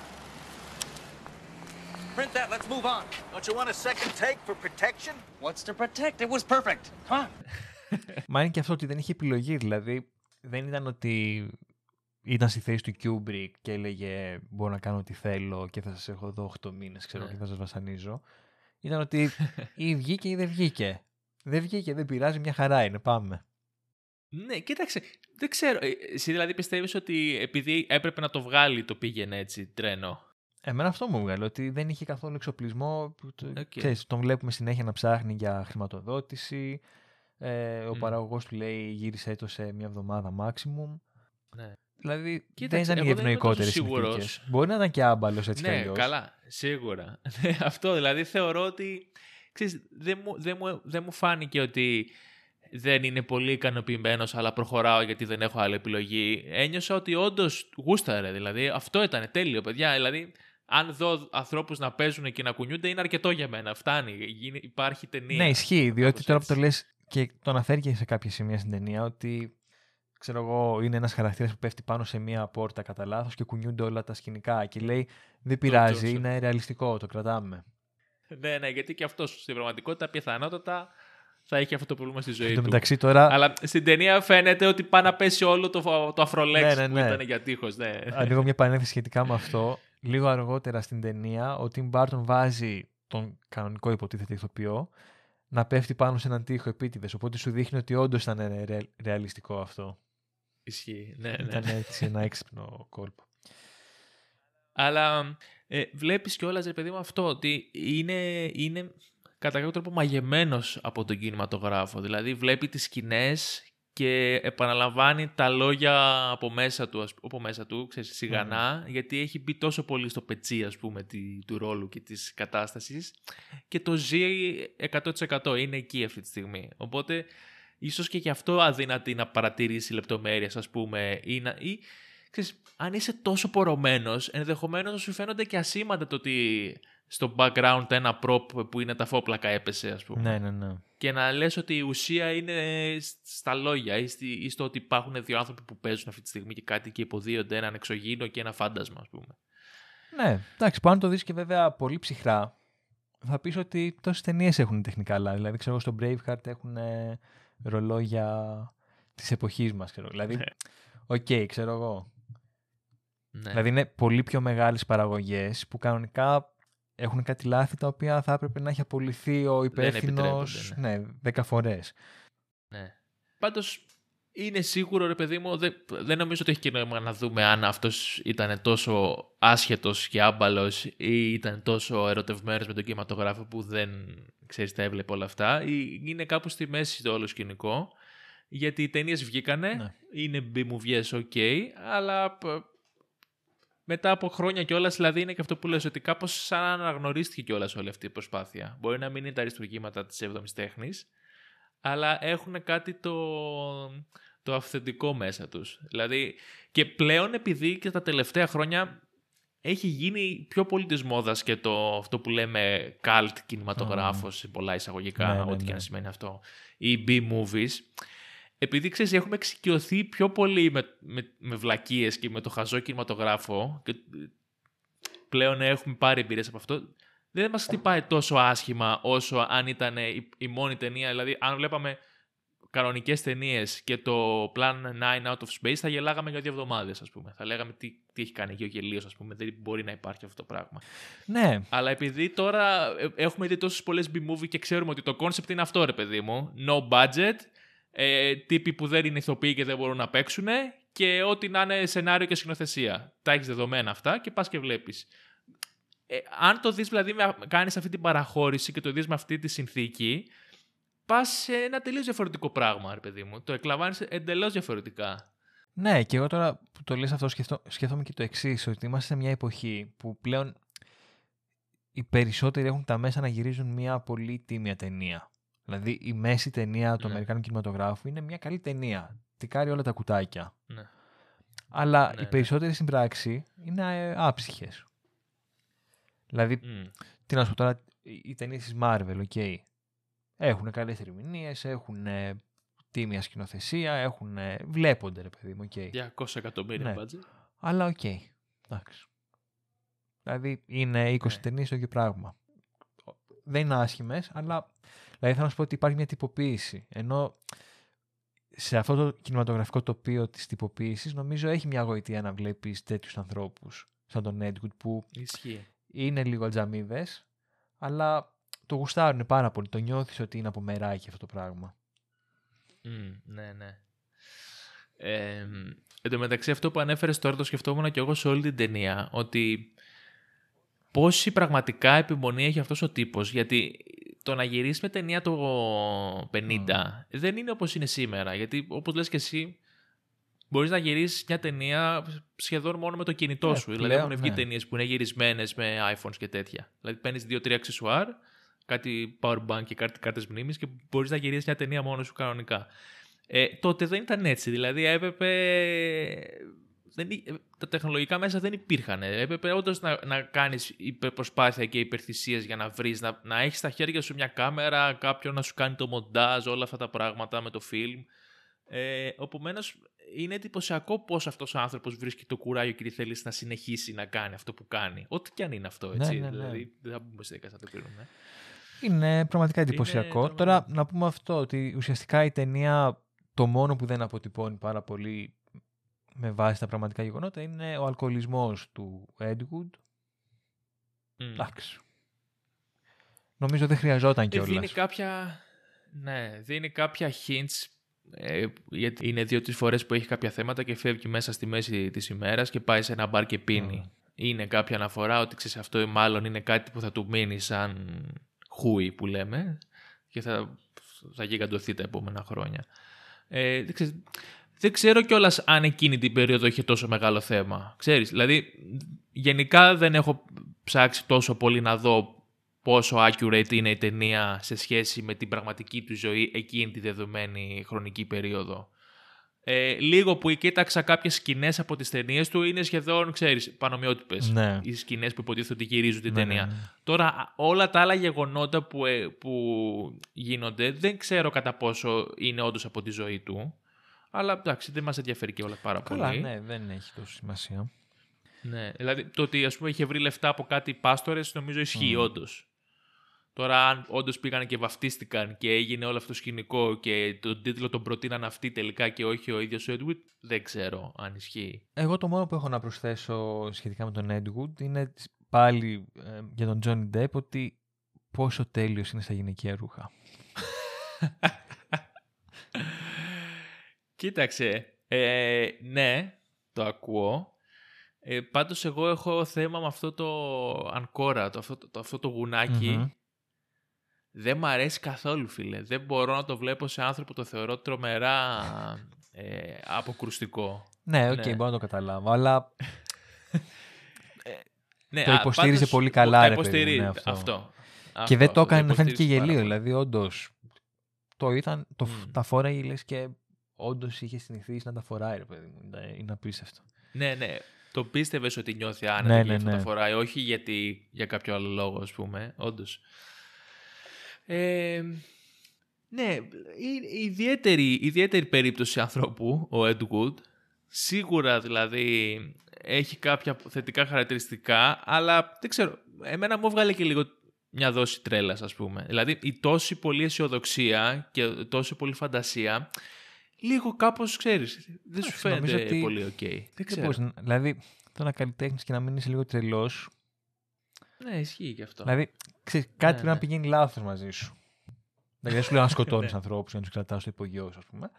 Print that. Let's move on. Don't you want a second take for protection? What's to protect? It was perfect. Come on. (laughs) Μα είναι και αυτό ότι δεν είχε επιλογή. Δηλαδή, δεν ήταν ότι ήταν στη θέση του Kubrick και έλεγε Μπορώ να κάνω ό,τι θέλω και θα σας έχω εδώ 8 μήνες, ξέρω, Ναι. και θα σας βασανίζω. Ήταν ότι (laughs) ή βγήκε ή δεν βγήκε. Δεν βγήκε, δεν πειράζει, μια χαρά είναι. Πάμε. Ναι, κοίταξε. Δεν ξέρω. ε, Εσύ δηλαδή πιστεύεις ότι επειδή έπρεπε να το βγάλει το πήγαινε έτσι τρένο; Εμένα αυτό μου 'βγαλε, ότι δεν είχε καθόλου εξοπλισμό. που το- Οκ. Ξέρεις, τον βλέπουμε συνέχεια να ψάχνει για χρηματοδότηση. Ε, ο Μμ. παραγωγός του λέει γύρισε το σε μια εβδομάδα maximum. Ναι. Δηλαδή Κοίταξε, δεν ήταν οι εγώ δεν είμαι ευνοϊκότερες τόσο σίγουρος. συνθήκε. Μπορεί να ήταν και άμπαλος έτσι κι ναι, αλλιώς. καλά. Σίγουρα. (laughs) Ναι, Αυτό δηλαδή θεωρώ ότι. Ξέρεις, δεν, μου, δεν, μου, δεν μου φάνηκε ότι δεν είναι πολύ ικανοποιημένος, αλλά προχωράω γιατί δεν έχω άλλη επιλογή. Ένιωσα ότι όντως γούσταρε. Δηλαδή αυτό ήταν τέλειο, παιδιά. Δηλαδή, αν δω ανθρώπους να παίζουν και να κουνιούνται, είναι αρκετό για μένα. Φτάνει. Γίνει- Υπάρχει ταινία. Ναι, ισχύει. Διότι Κάπως τώρα που το έτσι. λες και το αναφέρει και σε κάποια σημεία στην ταινία ότι ξέρω εγώ, είναι ένας χαρακτήρας που πέφτει πάνω σε μία πόρτα κατά λάθος και κουνιούνται όλα τα σκηνικά. Και λέει: Δεν πειράζει, Τζόνσον. είναι ρεαλιστικό, το κρατάμε. ναι, ναι, γιατί και αυτός στην πραγματικότητα πιθανότατα θα έχει αυτό το πρόβλημα στη ζωή Εν τω του. μεταξύ τώρα, Αλλά στην ταινία φαίνεται ότι πάει να πέσει όλο το, το αφρολέξ Ναι, ναι, που ναι. ήταν για τείχος. Ναι. ανοίγω (laughs) μια παρένθεση σχετικά με αυτό. Λίγο αργότερα στην ταινία, ο Tim Burton βάζει τον κανονικό υποτίθεται ηθοποιό να πέφτει πάνω σε έναν τοίχο επίτηδες. Οπότε σου δείχνει ότι όντως ήταν ρε- ρεαλιστικό αυτό. Ισχύει. Ναι, ναι. Ήταν έτσι ένα έξυπνο κόλπο. Αλλά ε, βλέπεις κιόλας, ρε παιδί μου, αυτό, ότι είναι, είναι κατά κάποιο τρόπο μαγεμένος από τον κινηματογράφο. Δηλαδή βλέπει τις σκηνές και επαναλαμβάνει τα λόγια από μέσα του, ας- από μέσα του ξέρεις, σιγανά, γιατί έχει μπει τόσο πολύ στο πετσί, ας πούμε, τη- του ρόλου και της κατάστασης και το ζει 100%, είναι εκεί αυτή τη στιγμή. Οπότε, ίσως και γι' αυτό αδύνατη να παρατηρήσει λεπτομέρειες, ας πούμε, ή, να, ή ξέρεις, αν είσαι τόσο πορωμένος, ενδεχομένως να σου φαίνονται και ασήμαντα το ότι στο background ένα prop που είναι τα φόπλακα έπεσε, ας πούμε. ναι, ναι, ναι. Και να λες ότι η ουσία είναι στα λόγια ή, στη, ή στο ότι υπάρχουν δύο άνθρωποι που παίζουν αυτή τη στιγμή και κάτι και υποδίονται έναν εξωγήινο και ένα φάντασμα, ας πούμε. Ναι, εντάξει, πάνω το δεις και βέβαια πολύ ψυχρά. Θα πεις ότι τόσες ταινίες έχουν τεχνικά άλλα. Δηλαδή, ξέρω, στο Braveheart έχουν ε, ρολόγια της εποχής μας. Ξέρω. Δηλαδή, Ναι. οκ, ξέρω εγώ. Ναι. Δηλαδή, είναι πολύ πιο μεγάλες παραγωγές που κανονικά έχουν κάτι λάθη τα οποία θα έπρεπε να έχει απολυθεί ο υπεύθυνος επιτρέπονται, ναι, δέκα φορές. Ναι. Πάντως είναι σίγουρο, ρε παιδί μου, δεν, δεν νομίζω ότι έχει και νόημα να δούμε αν αυτός ήταν τόσο άσχετος και άμπαλος ή ήταν τόσο ερωτευμένος με τον κινηματογράφο που δεν ξέρεις, τα έβλεπε όλα αυτά. Ή είναι κάπου στη μέση το όλο σκηνικό. Γιατί οι ταινίες βγήκανε, Ναι. είναι B-movies, ok, αλλά π- μετά από χρόνια κιόλας, δηλαδή είναι και αυτό που λες ότι κάπως σαν να αναγνωρίστηκε κιόλας όλη αυτή η προσπάθεια. Μπορεί να μην είναι τα αριστουργήματα της 7η τέχνης, αλλά έχουν κάτι το, το αυθεντικό μέσα τους. Δηλαδή, και πλέον επειδή και τα τελευταία χρόνια έχει γίνει πιο πολύ της μόδας και το, αυτό που λέμε cult κινηματογράφος, σε πολλά εισαγωγικά, Ναι, ναι, ό,τι και ναι. να σημαίνει αυτό, ή B-movies, επειδή ξέρεις έχουμε εξοικειωθεί πιο πολύ με, με, με βλακίες και με το χαζό κινηματογράφο και πλέον έχουμε πάρει εμπειρίες από αυτό, δεν μας χτυπάει τόσο άσχημα όσο αν ήταν η, η μόνη ταινία. Δηλαδή, αν βλέπαμε κανονικές ταινίες και το Plan 9 Out of Space, θα γελάγαμε για δύο εβδομάδες, ας πούμε. Θα λέγαμε τι, τι έχει κάνει ο γελίος, ας πούμε. Δεν μπορεί να υπάρχει αυτό το πράγμα. Ναι, Αλλά επειδή τώρα ε, έχουμε δει τόσες πολλές B-movie και ξέρουμε ότι το concept είναι αυτό, ρε παιδί μου. No budget, ε, τύποι που δεν είναι ηθοποιοί και δεν μπορούν να παίξουν και ό,τι να είναι σενάριο και σκηνοθεσία. Τα έχεις δεδομένα αυτά και πας και βλέπεις. Ε, αν το δεις δηλαδή, με- κάνεις αυτή την παραχώρηση και το δεις με αυτή τη συνθήκη, πας σε ένα τελείως διαφορετικό πράγμα, ρε παιδί μου. Το εκλαμβάνεις εντελώς διαφορετικά. Ναι, και εγώ τώρα που το λες αυτό σκεφτώ, σκέφτομαι και το εξής ότι είμαστε σε μια εποχή που πλέον οι περισσότεροι έχουν τα μέσα να γυρίζουν μια πολύ τίμια ταινία. Δηλαδή η μέση ταινία του Ναι. Αμερικάνου κινηματογράφου είναι μια καλή ταινία. Τικάρει όλα τα κουτάκια. Ναι. Αλλά Ναι, οι ναι. περισσότεροι στην πράξη είναι ε, άψυχες. Δηλαδή, Μμ. τι να σου πω τώρα, οι οι ταινίες της Marvel, okay. Έχουν καλές ερμηνείες, έχουν ε, τίμια σκηνοθεσία, έχουν, ε, βλέπονται, ρε παιδί μου, οκ. 200 εκατομμύρια Ναι. budget. Αλλά οκ. Εντάξει. Δηλαδή είναι 20 Ναι. ταινίες το ίδιο πράγμα. Δεν είναι άσχημες, αλλά δηλαδή θέλω να σου πω ότι υπάρχει μια τυποποίηση. Ενώ σε αυτό το κινηματογραφικό τοπίο της τυποποίησης, νομίζω έχει μια γοητεία να βλέπεις τέτοιους ανθρώπους σαν τον Ed Wood που Ισχύει. είναι λίγο ατζαμήδες, αλλά το γουστάρουν πάρα πολύ. Το νιώθεις ότι είναι από μεράκι αυτό το πράγμα. Μμ, ναι, ναι. Ε, εν τω μεταξύ αυτό που ανέφερες τώρα το σκεφτόμουν και εγώ σε όλη την ταινία ότι πόση πραγματικά επιμονή έχει αυτός ο τύπος γιατί το να γυρίσεις με ταινία το 50 δεν είναι όπως είναι σήμερα γιατί όπως λες και εσύ μπορείς να γυρίσεις μια ταινία σχεδόν μόνο με το κινητό Ε, σου δηλαδή πλέον, έχουν βγει ναι. ταινίες που είναι γυρισμένες με iPhones και τέτοια δηλαδή παίρνεις δύο-τρία αξεσουάρ κάτι power bank και κάτι κάρτες μνήμης και μπορείς να γυρίσεις μια ταινία μόνος σου κανονικά ε, τότε δεν ήταν έτσι. Δηλαδή έπρεπε. Δεν, εί- ε, τα τεχνολογικά μέσα δεν υπήρχαν. Έπρεπε όντως να, να κάνεις προσπάθεια και υπερθυσίες για να βρεις, να, να έχεις στα χέρια σου μια κάμερα, κάποιον να σου κάνει το μοντάζ, όλα αυτά τα πράγματα με το φιλμ. Ε, Οπομένω είναι εντυπωσιακό πώς αυτός ο άνθρωπος βρίσκει το κουράγιο και τη θέληση να συνεχίσει να κάνει αυτό που κάνει. Ό,τι και αν είναι αυτό, έτσι. ναι, ναι. Δηλαδή δεν θα μπούμε σε δικά να το κρίνουμε. Είναι πραγματικά εντυπωσιακό. τρομερό. Τώρα να πούμε αυτό, ότι ουσιαστικά η ταινία το μόνο που δεν αποτυπώνει πάρα πολύ με βάση τα πραγματικά γεγονότα είναι ο αλκοολισμός του Edwood. Μμ. Εντάξει. Νομίζω δεν χρειαζόταν Ε, κιόλας. δίνει κάποια, ναι, δίνει κάποια hints ε, γιατί είναι δύο-τρεις φορές που έχει κάποια θέματα και φεύγει μέσα στη μέση της ημέρας και πάει σε ένα μπαρ και πίνει. Είναι κάποια αναφορά ότι ξέρεις, αυτό μάλλον είναι κάτι που θα του μείνει σαν χούι που λέμε και θα, θα γιγαντωθεί τα επόμενα χρόνια. Ε, δεν, ξέρεις, δεν ξέρω κιόλας αν εκείνη την περίοδο είχε τόσο μεγάλο θέμα. Ξέρεις, δηλαδή γενικά δεν έχω ψάξει τόσο πολύ να δω πόσο accurate είναι η ταινία σε σχέση με την πραγματική του ζωή εκείνη τη δεδομένη χρονική περίοδο. Ε, λίγο που κοίταξα κάποιες σκηνές από τις ταινίες του είναι σχεδόν, ξέρεις, πανομοιότυπες. Ναι. Οι σκηνές που υποτίθεται ότι γυρίζουν την Ναι, ναι, ταινία. ναι. Τώρα, α- όλα τα άλλα γεγονότα που, ε, που γίνονται δεν ξέρω κατά πόσο είναι όντως από τη ζωή του. Αλλά εντάξει, δεν μας ενδιαφέρει και όλα πάρα Καλά, πολύ. ναι, δεν έχει τόσο σημασία. Ναι, δηλαδή το ότι ας πούμε είχε βρει λεφτά από κάτι πάστορες νομίζω ισχύει Μμμ. όντως. Τώρα αν όντως πήγαν και βαφτίστηκαν και έγινε όλο αυτό το σκηνικό και τον τίτλο τον προτείναν αυτοί τελικά και όχι ο ίδιος ο Edward, δεν ξέρω αν ισχύει. Εγώ το μόνο που έχω να προσθέσω σχετικά με τον Edwood είναι πάλι ε, για τον Johnny Depp ότι πόσο τέλειος είναι στα γυναικεία ρούχα. (laughs) Κοίταξε, ε, ναι, το ακούω. Ε, πάντως εγώ έχω θέμα με αυτό το ανκόρα, το, αυτό, το, αυτό το γουνάκι. Μμμ. Δεν μ' αρέσει καθόλου, φίλε. Δεν μπορώ να το βλέπω σε άνθρωπο, το θεωρώ τρομερά ε, αποκρουστικό. Ναι, οκ, Ναι. μπορώ να το καταλάβω, αλλά (laughs) Ναι, Το α, υποστήριζε πάντως, πολύ το- καλά, τα ρε παιδί μου, υποστηρίζει, ναι, αυτό. αυτό. και δεν το αυτό, έκανε να φαίνεται και υποστήριζε πάρα γελίο. πολύ. Δηλαδή, όντως. Το ήταν, το, Μμ. τα φόραγε λες και όντως είχε συνηθίσει να τα φοράει, ρε παιδί μου. Είναι- Είναι απίστευτο. Ναι, ναι. Το πίστευες ότι νιώθει άνετα Ναι, και ναι, γι' αυτό ναι. τα φοράει. Όχι γιατί για κάποιο άλλο λόγο, ας πούμε. Όντως. Ε, ναι, είναι ιδιαίτερη, ιδιαίτερη περίπτωση ανθρώπου ο Ed Wood. Σίγουρα δηλαδή έχει κάποια θετικά χαρακτηριστικά, αλλά δεν ξέρω, εμένα μου έβγαλε και λίγο μια δόση τρέλας ας πούμε. Δηλαδή η τόση πολλή αισιοδοξία και τόση πολλή φαντασία, λίγο κάπως ξέρεις, δεν σου Εντάξει, νομίζω φαίνεται ότι πολύ οκ. Δεν Δεν ξέρω. μπορείς να- δηλαδή, το να καλλιτέχνεις και να μην είσαι λίγο τρελός. Ναι, ισχύει και αυτό. Δηλαδή, ξέρεις, κάτι Ναι, πρέπει να ναι. πηγαίνει λάθος μαζί σου. Δηλαδή, δεν σου λέω να σκοτώνεις (laughs) Ναι. ανθρώπους και να τους κρατάς στο υπογειό σου, ας πούμε.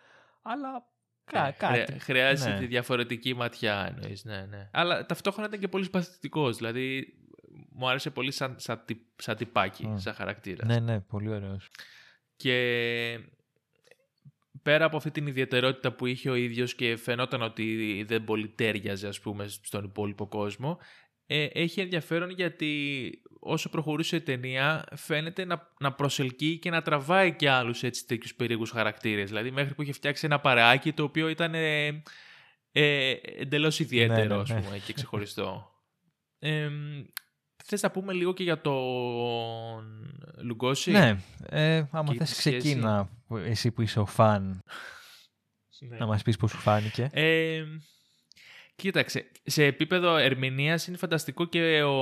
Αλλά κα, Ε, κάτι. χρεια- χρειάζεται Ναι. τη διαφορετική ματιά εννοείς, ναι, ναι. Αλλά ταυτόχρονα ήταν και πολύ συμπαθητικός, δηλαδή μου άρεσε πολύ σαν, σαν, τυ- σαν τυπάκι, Μμ. σαν χαρακτήρας. Ναι, ναι, πολύ ωραίος. Και πέρα από αυτή την ιδιαιτερότητα που είχε ο ίδιος και φαινόταν ότι δεν πολύ τέριαζε ας πούμε στον υπόλοιπο κόσμο, ε, έχει ενδιαφέρον γιατί όσο προχωρούσε η ταινία φαίνεται να, να προσελκύει και να τραβάει και άλλους έτσι τέτοιους περίεργους χαρακτήρες. Δηλαδή μέχρι που είχε φτιάξει ένα παρεάκι το οποίο ήταν ε, ε, εντελώς ιδιαίτερο Ναι, ας ναι, ναι. πούμε, και ξεχωριστό. Ε, θες να πούμε λίγο και για τον Λουγκόση. Ναι, ε, άμα Και θες τη σχέση. ξεκίνα που- εσύ που είσαι ο φαν Ναι. να μας πεις πώς σου φάνηκε. Ε, κοίταξε, σε επίπεδο ερμηνείας είναι φανταστικό και ο,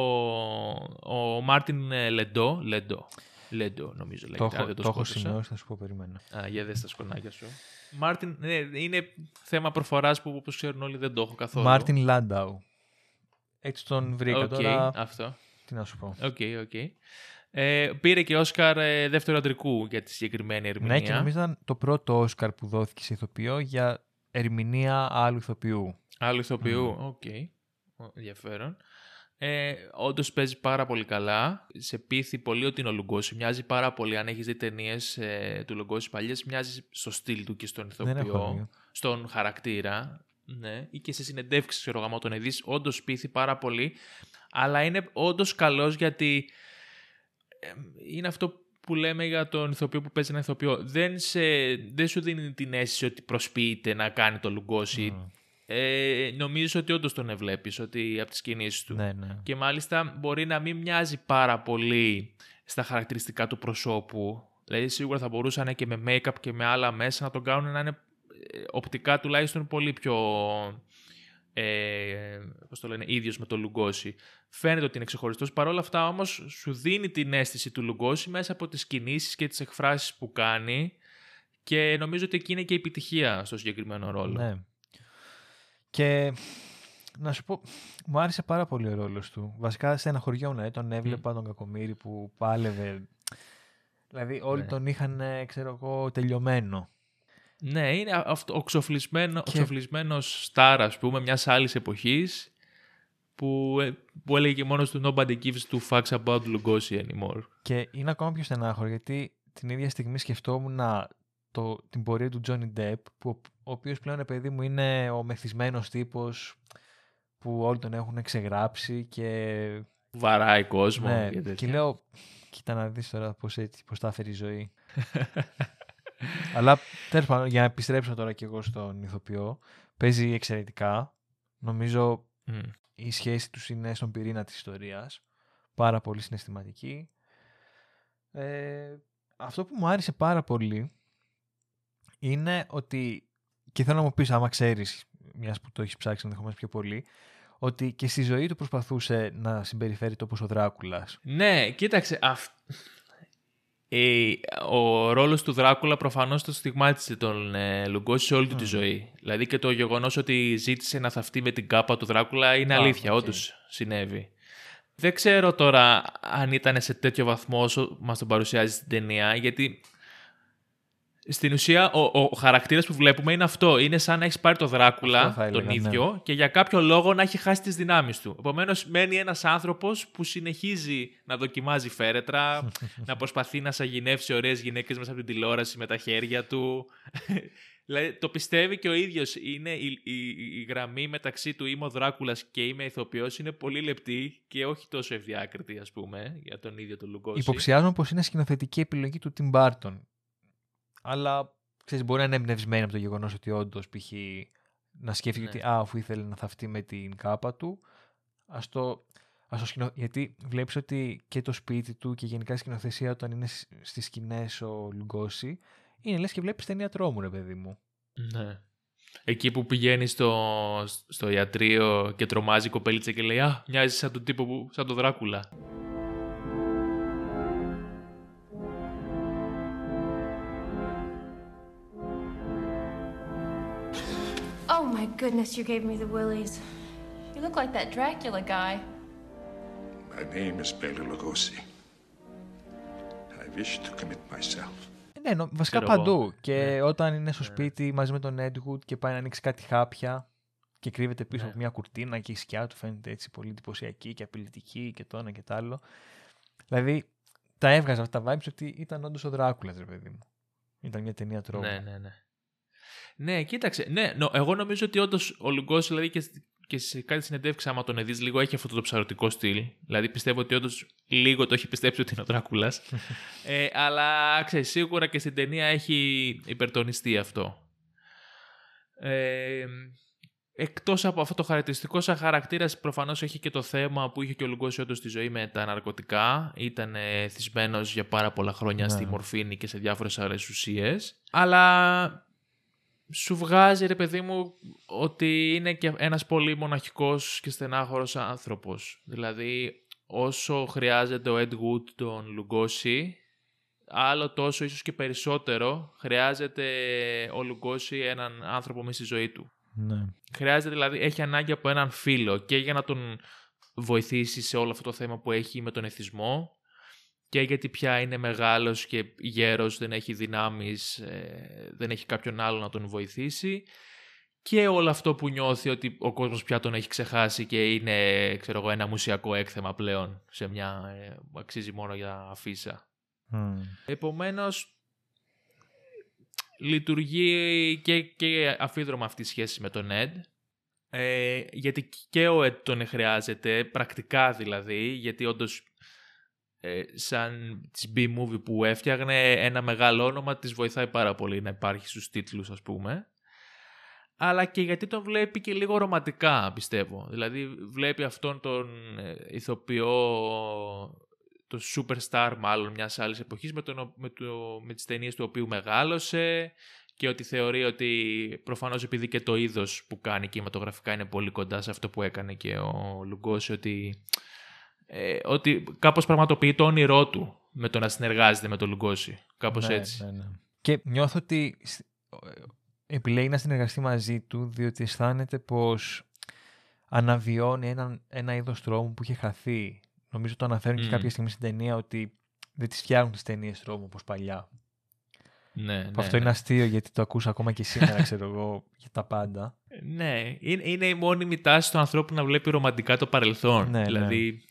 ο Μάρτιν ε, Λεντό, Λεντό, Λεντό νομίζω το λέγεται, αν έχω, δεν το, το έχω σκότωσα. σημειώσει, θα σου πω περίμενα. Α, για δες τα σκονάκια σου. Μάρτιν, ναι, είναι θέμα προφοράς που όπως ξέρουν όλοι δεν το έχω καθόλου. Μάρτιν Λάνταου. Έτσι τον βρήκα Οκ, τώρα. αυτό. Τι να σου πω. Οκ, οκ. Ε, πήρε και Όσκαρ ε, δεύτερο αντρικού για τη συγκεκριμένη ερμηνεία. Ναι, και νομίζω ήταν το πρώτο Όσκαρ που δόθηκε σε ηθοποιό για ερμηνεία άλλου ηθοποιού. Άλλου ηθοποιού. Οκ. Ο- Ενδιαφέρον. Ε, Όντως παίζει πάρα πολύ καλά. Σε πείθει πολύ ότι είναι ο Λουγκόζι. Μοιάζει πάρα πολύ. Αν έχεις δει ταινίες ε, του Λουγκόζι παλιές, μοιάζει στο στυλ του και στον Δεν έχω ηθοποιό. δει. στον χαρακτήρα. Ναι. Ή και σε συνεντεύξεις, ξέρω εγώ, άμα τον δεις. Όντως πείθει πάρα πολύ. Αλλά είναι όντως καλός γιατί ε, είναι αυτό που λέμε για τον ηθοποιό που παίζει ένα ηθοποιό. Δεν, σε, δεν σου δίνει την αίσθηση ότι προσποιείται να κάνει το Λουγκόση. Μμ. Ε, νομίζω ότι όντως τον ευλέπει ότι από τις κινήσεις του. Ναι, ναι. Και μάλιστα μπορεί να μην μοιάζει πάρα πολύ στα χαρακτηριστικά του προσώπου. Δηλαδή σίγουρα θα μπορούσαν και με make-up και με άλλα μέσα να τον κάνουν να είναι ε, οπτικά τουλάχιστον πολύ πιο ε, πώς το λένε, ίδιος με το Λουγκόση. Φαίνεται ότι είναι ξεχωριστός. Παρ' όλα αυτά όμως σου δίνει την αίσθηση του Λουγκόση μέσα από τις κινήσεις και τις εκφράσεις που κάνει και νομίζω ότι εκεί είναι και η επιτυχία στο συγκεκριμένο ρόλο. Ναι. Και να σου πω, μου άρεσε πάρα πολύ ο ρόλος του. Βασικά σε ένα χωριό, ναι, τον έβλεπα τον Κακομύρη που πάλευε. Δηλαδή όλοι Ναι. τον είχαν, ε, ξέρω εγώ, τελειωμένο. Ναι, είναι αυτό, ο ξοφλισμένο, Και- ο ξοφλισμένος στάρ, ας πούμε, μιας άλλης εποχής που, ε, που έλεγε και μόνος του «Nobody gives two fucks about Lugosi anymore». Και είναι ακόμα πιο στενάχωρο γιατί την ίδια στιγμή σκεφτόμουν το, την πορεία του Johnny Depp, που, ο- ο οποίος πλέον, παιδί μου, είναι ο μεθυσμένος τύπος που όλοι τον έχουν ξεγράψει και Βαράει κόσμο Ναι, και και τέτοια. λέω, κοίτα να δεις τώρα πώς, έτσι, πώς τα έφερε η ζωή. (laughs) Αλλά τέλος πάντων, για να επιστρέψω τώρα κι εγώ στον ηθοποιό, παίζει εξαιρετικά. Νομίζω Μμ. η σχέση τους είναι στον πυρήνα της ιστορίας. Πάρα πολύ συναισθηματική. Ε, αυτό που μου άρεσε πάρα πολύ είναι ότι, και θέλω να μου πεις άμα ξέρεις, μιας που το έχεις ψάξει ενδεχομένως πιο πολύ, ότι και στη ζωή του προσπαθούσε να συμπεριφέρεται όπως ο Δράκουλας. Ναι, κοίταξε, αυ... ε, ο ρόλος του Δράκουλα προφανώς τον στιγμάτισε τον ε, Λουγκόζι σε όλη του τη ζωή. Δηλαδή και το γεγονός ότι ζήτησε να θαφτεί με την κάπα του Δράκουλα είναι Α, αλήθεια, οκ. όντως συνέβη. Δεν ξέρω τώρα αν ήταν σε τέτοιο βαθμό όσο μας τον παρουσιάζει στην ταινία, γιατί στην ουσία ο, ο χαρακτήρας που βλέπουμε είναι αυτό. Είναι σαν να έχεις πάρει το Αυτό Δράκουλα, θα έλεγα, τον ναι. ίδιο, και για κάποιο λόγο να έχει χάσει τις δυνάμεις του. Επομένως, μένει ένας άνθρωπος που συνεχίζει να δοκιμάζει φέρετρα, (laughs) να προσπαθεί να σαγηνεύσει ωραίες γυναίκες μέσα από την τηλεόραση με τα χέρια του. (laughs) Δηλαδή, το πιστεύει και ο ίδιος. Είναι η, η, η γραμμή μεταξύ του είμαι ο Δράκουλας και είμαι ηθοποιός είναι πολύ λεπτή και όχι τόσο ευδιάκριτη, ας πούμε, για τον ίδιο τον Λουγκόση. Υποψιάζομαι πως είναι σκηνοθετική επιλογή του Tim Burton. Αλλά ξέρεις, μπορεί να είναι εμπνευσμένη από το γεγονός ότι όντως π.χ. να σκέφτηκε Ναι. ότι α, αφού ήθελε να θαυτεί με την κάπα του, ας το, ας το σκηνο... γιατί βλέπεις ότι και το σπίτι του και γενικά η σκηνοθεσία όταν είναι σ- στις σκηνές ο Λουγκόση, είναι λες και βλέπεις ταινία τρόμου ρε παιδί μου. Ναι. Εκεί που πηγαίνει στο, στο ιατρείο και τρομάζει η κοπέλιτσα και λέει «Α, μοιάζει σαν τον τύπο που, σαν τον Δράκουλα». My goodness, you gave me the willies. You look like that Dracula guy. My name is Bela Lugosi. I wish to commit myself. Ε, Ναι, νο- βασικά Ξέρω εγώ. παντού. Και Ναι. όταν είναι στο σπίτι μαζί με τον Έντγουτ και πάει να ανοίξει κάτι χάπια και κρύβεται πίσω Ναι. από μια κουρτίνα και η σκιά του φαίνεται έτσι πολύ εντυπωσιακή και απειλητική και το ένα και το άλλο. Δηλαδή, τα έβγαζα αυτά τα vibes ότι ήταν όντως ο Δράκουλας, ρε παιδί μου. Ήταν μια ταινία τρόμου. Ναι, ναι, ναι. Ναι, κοίταξε. Ναι, νο, εγώ νομίζω ότι όντως ο Λουγκός, δηλαδή και, και σε κάτι συνεντεύξει, άμα τον δει λίγο, έχει αυτό το ψαρωτικό στυλ. Δηλαδή πιστεύω ότι όντως λίγο το έχει πιστέψει ότι είναι ο Δράκουλας. (laughs) ε, αλλά ξέρεις, σίγουρα και στην ταινία έχει υπερτονιστεί αυτό. Ε, εκτός από αυτό το χαρακτηριστικό σαν χαρακτήρας προφανώς έχει και το θέμα που είχε και ο Λουγκός όντως στη ζωή με τα ναρκωτικά. Ήταν ε, θυσμένος για πάρα πολλά χρόνια Ναι. στη μορφήνη και σε διάφορες άλλες ουσίες. Αλλά σου βγάζει ρε παιδί μου ότι είναι και ένας πολύ μοναχικός και στενάχωρος άνθρωπος. Δηλαδή όσο χρειάζεται ο Ed Wood τον Λουγκόση άλλο τόσο ίσως και περισσότερο χρειάζεται ο Λουγκόση έναν άνθρωπο μέσα στη ζωή του. Ναι. Χρειάζεται δηλαδή, έχει ανάγκη από έναν φίλο και για να τον βοηθήσει σε όλο αυτό το θέμα που έχει με τον εθισμό και γιατί πια είναι μεγάλος και γέρος, δεν έχει δυνάμεις, ε, δεν έχει κάποιον άλλο να τον βοηθήσει και όλο αυτό που νιώθει ότι ο κόσμος πια τον έχει ξεχάσει και είναι ξέρω εγώ, ένα μουσιακό έκθεμα πλέον σε μια, ε, που αξίζει μόνο για αφίσα. Μμ. Επομένως, λειτουργεί και, και αφίδρομα αυτή η σχέση με τον Ed. Ε, γιατί και ο Ed τον χρειάζεται, πρακτικά δηλαδή, γιατί όντως ε, σαν της B-movie που έφτιαγνε ένα μεγάλο όνομα της βοηθάει πάρα πολύ να υπάρχει στους τίτλους ας πούμε. Αλλά και γιατί τον βλέπει και λίγο ρομαντικά πιστεύω. Δηλαδή βλέπει αυτόν τον ε, ηθοποιό το superstar μάλλον μιας άλλης εποχής με, τον, με, το, με τις ταινίες του οποίου μεγάλωσε και ότι θεωρεί ότι προφανώς επειδή και το είδος που κάνει κινηματογραφικά είναι πολύ κοντά σε αυτό που έκανε και ο Λουγκός ότι, ε, ότι κάπως πραγματοποιεί το όνειρό του με το να συνεργάζεται με τον Λουγκόση. Κάπως Ναι, έτσι. ναι, ναι. Και νιώθω ότι σ- ε, επιλέγει να συνεργαστεί μαζί του διότι αισθάνεται πως αναβιώνει ένα, ένα είδος τρόμου που είχε χαθεί. Νομίζω το αναφέρουν και Μμ. κάποια στιγμή στην ταινία ότι δεν τις φτιάχνουν τις ταινίες τρόμου όπως παλιά. Ναι, Που ναι, αυτό ναι. είναι αστείο γιατί το ακούσα ακόμα και σήμερα, ξέρω εγώ, για τα πάντα. Ναι, είναι, είναι η μόνιμη τάση του ανθρώπου να βλέπει ρομαντικά το παρελθόν. Ναι, ναι. δηλαδή, ε,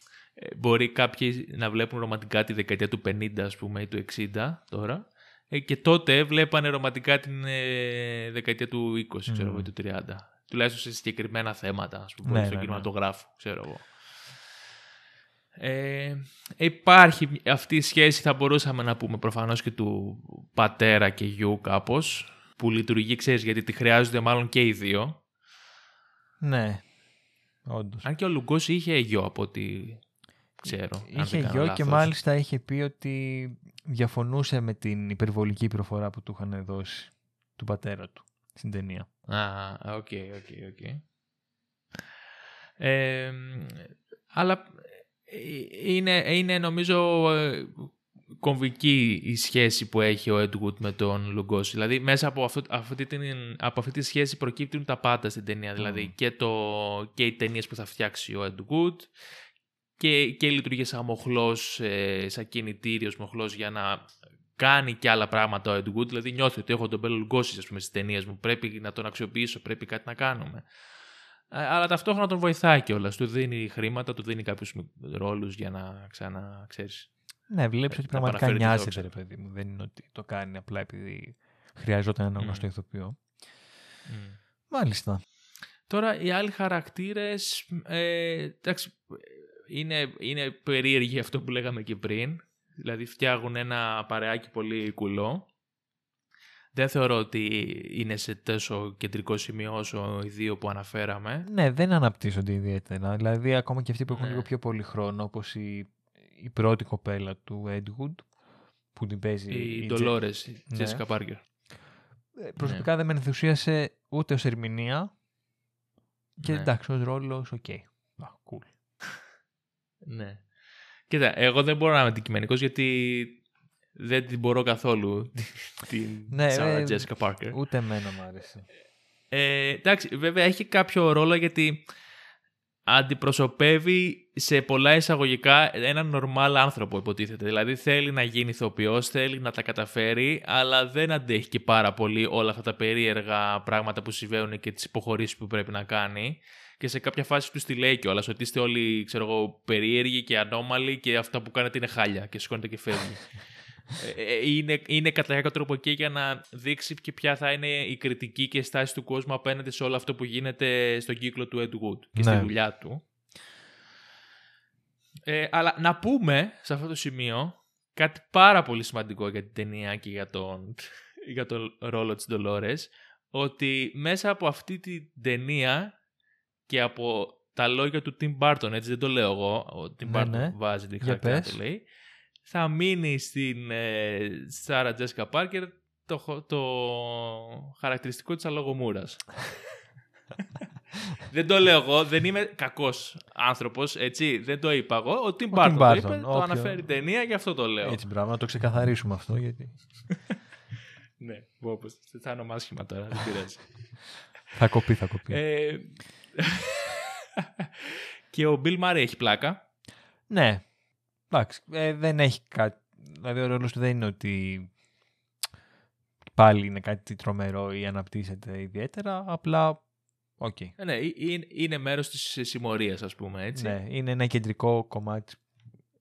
μπορεί κάποιοι να βλέπουν ρομαντικά τη δεκαετία του 50, ας πούμε, ή του 60 τώρα. Ε, και τότε βλέπανε ρομαντικά την ε, δεκαετία του 20, ξέρω εγώ, ή του 30. Τουλάχιστον σε συγκεκριμένα θέματα, ας πούμε, Ναι, στον ναι, ναι. κινηματογράφο, ξέρω εγώ. Ε, υπάρχει αυτή η σχέση, θα μπορούσαμε να πούμε προφανώς και του πατέρα και γιου κάπως, που λειτουργεί, ξέρεις, γιατί τη χρειάζονται μάλλον και οι δύο. Ναι, όντως. Αν και ο Λουγκός είχε γιο από ό,τι ξέρω. αν Είχε δεν κάνω γιο και λάθος. μάλιστα είχε πει ότι διαφωνούσε με την υπερβολική προφορά που του είχαν δώσει του πατέρα του στην ταινία. Α, οκ, οκ, οκ. Ε, αλλά ε, είναι, είναι νομίζω ε, κομβική η σχέση που έχει ο Ed Wood με τον Λουγκόζι. Δηλαδή μέσα από, αυτό, αυτή την, από αυτή τη σχέση προκύπτουν τα πάντα στην ταινία. Δηλαδή και, το, και οι ταινίες που θα φτιάξει ο Ed Wood και, και λειτουργεί σαν μοχλός, ε, σαν κινητήριος μοχλός για να κάνει και άλλα πράγματα ο Ed Wood. Δηλαδή νιώθει ότι έχω τον Μπέλο Λουγκόση ας πούμε, στις ταινίες μου. Πρέπει να τον αξιοποιήσω, πρέπει κάτι να κάνουμε. Ε, Αλλά ταυτόχρονα τον βοηθάει κιόλας. Του δίνει χρήματα, του δίνει κάποιους ρόλους για να ξανά ξέρεις. Ναι, βλέπεις ότι να πραγματικά παραφέρει τη νοιάζεται, δόξα. ρε παιδί μου. Δεν είναι ότι το κάνει απλά επειδή χρειαζόταν ένα Μμ. γνωστό ηθοποιό. Μάλιστα. Τώρα οι άλλοι χαρακτήρες, ε, εντάξει, είναι, είναι περίεργοι αυτό που λέγαμε και πριν. Δηλαδή φτιάχνουν ένα παρεάκι πολύ κουλό. Δεν θεωρώ ότι είναι σε τόσο κεντρικό σημείο όσο οι δύο που αναφέραμε. Ναι, δεν αναπτύσσονται ιδιαίτερα. Δηλαδή, ακόμα και αυτοί που έχουν Ναι. λίγο πιο πολύ χρόνο, όπως η, η πρώτη κοπέλα του Edwood, που την παίζει Η Τζε- Dolores, η Ναι. Jessica Parker. Ε, Προσωπικά δεν με ενθουσίασε ούτε ως ερμηνεία και Ναι. εντάξει, ως ρόλος, οκ. Α, cool. Ναι. Κοίτα, εγώ δεν μπορώ να είμαι αντικειμενικός γιατί δεν την μπορώ καθόλου (laughs) την Ναι, Sarah ε, Jessica Parker. Ούτε εμένα μου άρεσε. Ε, εντάξει, βέβαια έχει κάποιο ρόλο γιατί αντιπροσωπεύει σε πολλά εισαγωγικά έναν νορμάλ άνθρωπο υποτίθεται. Δηλαδή θέλει να γίνει ηθοποιός, θέλει να τα καταφέρει, αλλά δεν αντέχει και πάρα πολύ όλα αυτά τα περίεργα πράγματα που συμβαίνουν και τις υποχωρήσεις που πρέπει να κάνει. Και σε κάποια φάση τους τη λέει κιόλας ότι είστε όλοι ξέρω εγώ, περίεργοι και ανώμαλοι και αυτά που κάνετε είναι χάλια και σηκώνεται και φεύγει. (laughs) Ε, είναι, είναι κατά κάποιο τρόπο εκεί για να δείξει και ποια θα είναι η κριτική και η στάση του κόσμου απέναντι σε όλο αυτό που γίνεται στον κύκλο του Ed Wood και στη Ναι. δουλειά του. Ε, αλλά να πούμε σε αυτό το σημείο κάτι πάρα πολύ σημαντικό για την ταινία και για τον, (laughs) για τον ρόλο της Dolores ότι μέσα από αυτή την ταινία και από τα λόγια του Tim Burton, έτσι δεν το λέω εγώ, ο Tim Ναι, Burton ναι. βάζει τη Για χαρακτήρα να πες. το λέει, θα μείνει στην ε, Sarah Jessica Parker το, χο- το χαρακτηριστικό της αλογομούρας. (laughs) δεν το λέω εγώ, δεν είμαι κακός άνθρωπος, έτσι, δεν το είπα εγώ. Ο Tim Ο Burton Tim το Burton, είπε, το όποιο- αναφέρει η ταινία, γι' αυτό το λέω. Έτσι, μπράβο, να το ξεκαθαρίσουμε αυτό. Γιατί (laughs) Ναι, όπως, θα είναι όμως άσχημα τώρα, δεν πειράζει. θα κοπεί, θα κοπεί. ε, (laughs) και ο Bill Murray έχει πλάκα. Ναι. Εντάξει, ε, δεν έχει κάτι. Δηλαδή, ο ρόλος του δεν είναι ότι πάλι είναι κάτι τρομερό ή αναπτύσσεται ιδιαίτερα. Απλά, οκ. Ε, ναι, ε- είναι, είναι μέρος της συμμορίας, ας πούμε, έτσι. Ναι, είναι ένα κεντρικό κομμάτι.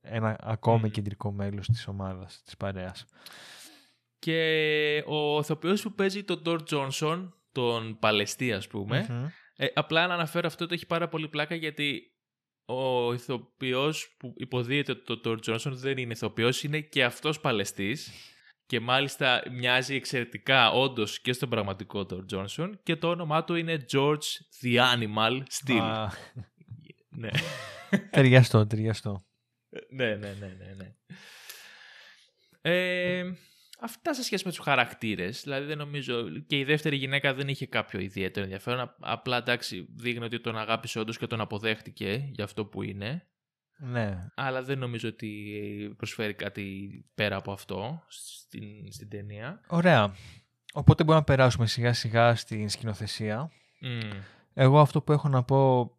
Ένα ακόμη Μμμ. κεντρικό μέλος της ομάδας, της παρέας. Και ο ηθοποιός που παίζει τον Ντόρ Τζόνσον, τον Παλαιστή ας πούμε, Μμμ. Ε, απλά να αναφέρω αυτό ότι έχει πάρα πολύ πλάκα γιατί ο ηθοποιός που υποδίεται τον Ντόρ Τζόνσον δεν είναι ηθοποιός, είναι και αυτός Παλαιστής και μάλιστα μοιάζει εξαιρετικά όντως και στον πραγματικό Ντόρ Τζόνσον και το όνομά του είναι George the Animal Steel. Α, (laughs) ναι. ταιριαστό, ταιριαστό. ναι, ναι, ναι, ναι, ναι. Ε, αυτά σε σχέση με τους χαρακτήρες. Δηλαδή δεν νομίζω... Και η δεύτερη γυναίκα δεν είχε κάποιο ιδιαίτερο ενδιαφέρον. Α- Απλά εντάξει δείχνει ότι τον αγάπησε όντως και τον αποδέχτηκε για αυτό που είναι. Ναι. Αλλά δεν νομίζω ότι προσφέρει κάτι πέρα από αυτό στην, στην ταινία. Ωραία. Οπότε μπορούμε να περάσουμε σιγά σιγά στην σκηνοθεσία. Μμ. Εγώ αυτό που έχω να πω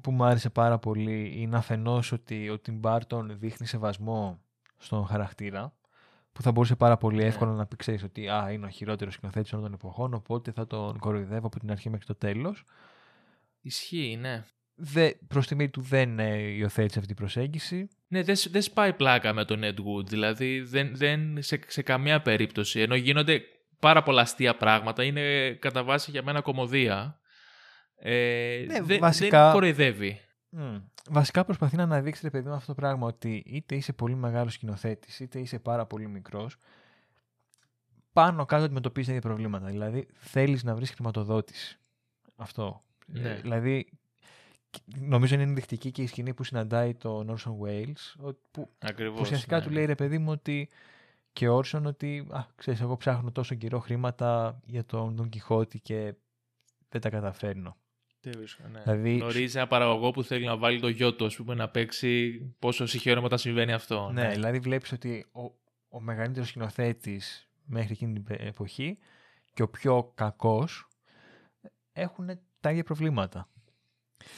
που μου άρεσε πάρα πολύ είναι αφενός ότι ο Tim Burton δείχνει σεβασμό στον χαρακτήρα που θα μπορούσε πάρα πολύ Ναι. εύκολα να πει ξέρεις ότι α, είναι ο χειρότερος σκηνοθέτης όλων των εποχών οπότε θα τον κοροϊδεύω από την αρχή μέχρι το τέλος. Ισχύει, ναι. Δε, προς τιμή του δεν ε, υιοθέτησε αυτή την προσέγγιση. Ναι, δεν δεν σπάει πλάκα με τον Ed Wood. Δηλαδή, δεν, δεν, σε, σε καμία περίπτωση. Ενώ γίνονται πάρα πολλά αστεία πράγματα, είναι κατά βάση για μένα κομμωδία. Ε, Ναι, δεν, βασικά- δεν κοροϊδεύει. Μμ. Βασικά προσπαθεί να αναδείξει ρε παιδί μου αυτό το πράγμα ότι είτε είσαι πολύ μεγάλος σκηνοθέτης είτε είσαι πάρα πολύ μικρός πάνω κάτω αντιμετωπίζεις τα ίδια προβλήματα. Δηλαδή θέλεις να βρεις χρηματοδότηση. Αυτό. Ναι. Ε, δηλαδή νομίζω είναι ενδεικτική και η σκηνή που συναντάει τον Orson Welles ο- που Ακριβώς. που ουσιαστικά ναι. του λέει ρε παιδί μου ότι και ο Orson ότι α, ξέρεις εγώ ψάχνω τόσο καιρό χρήματα για τον Don Quixote και δεν τα καταφέρνω. Τέλος, ναι. Δηλαδή- Γνωρίζει ένα παραγωγό που θέλει να βάλει το γιο του, ας πούμε, να παίξει πόσο συγχαίρομαι όταν συμβαίνει αυτό. Ναι, δηλαδή βλέπεις ότι ο, ο μεγαλύτερος σκηνοθέτης μέχρι εκείνη την πε- εποχή και ο πιο κακός έχουν τα ίδια προβλήματα.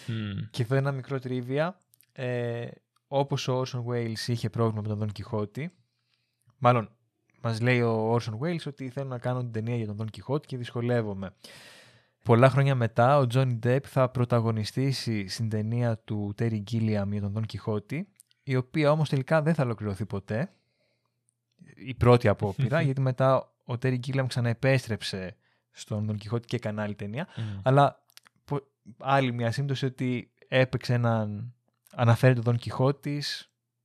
Μμ. Και εδώ ένα μικρό τρίβια. Ε, όπως ο Orson Welles είχε πρόβλημα με τον Don Quixote, μάλλον μας λέει ο Orson Welles ότι θέλω να κάνω την ταινία για τον Don Quixote και δυσκολεύομαι. Πολλά χρόνια μετά ο Johnny Depp θα πρωταγωνιστήσει στην ταινία του Terry Gilliam για τον Don Quixote, η οποία όμως τελικά δεν θα ολοκληρωθεί ποτέ. Η πρώτη απόπειρα, (laughs) γιατί μετά ο Terry Gilliam ξαναεπέστρεψε στον Don Quixote και έκανε άλλη ταινία. Μμ. Αλλά πο- άλλη μια σύμπτωση ότι έπαιξε έναν. Αναφέρει τον Don Quixote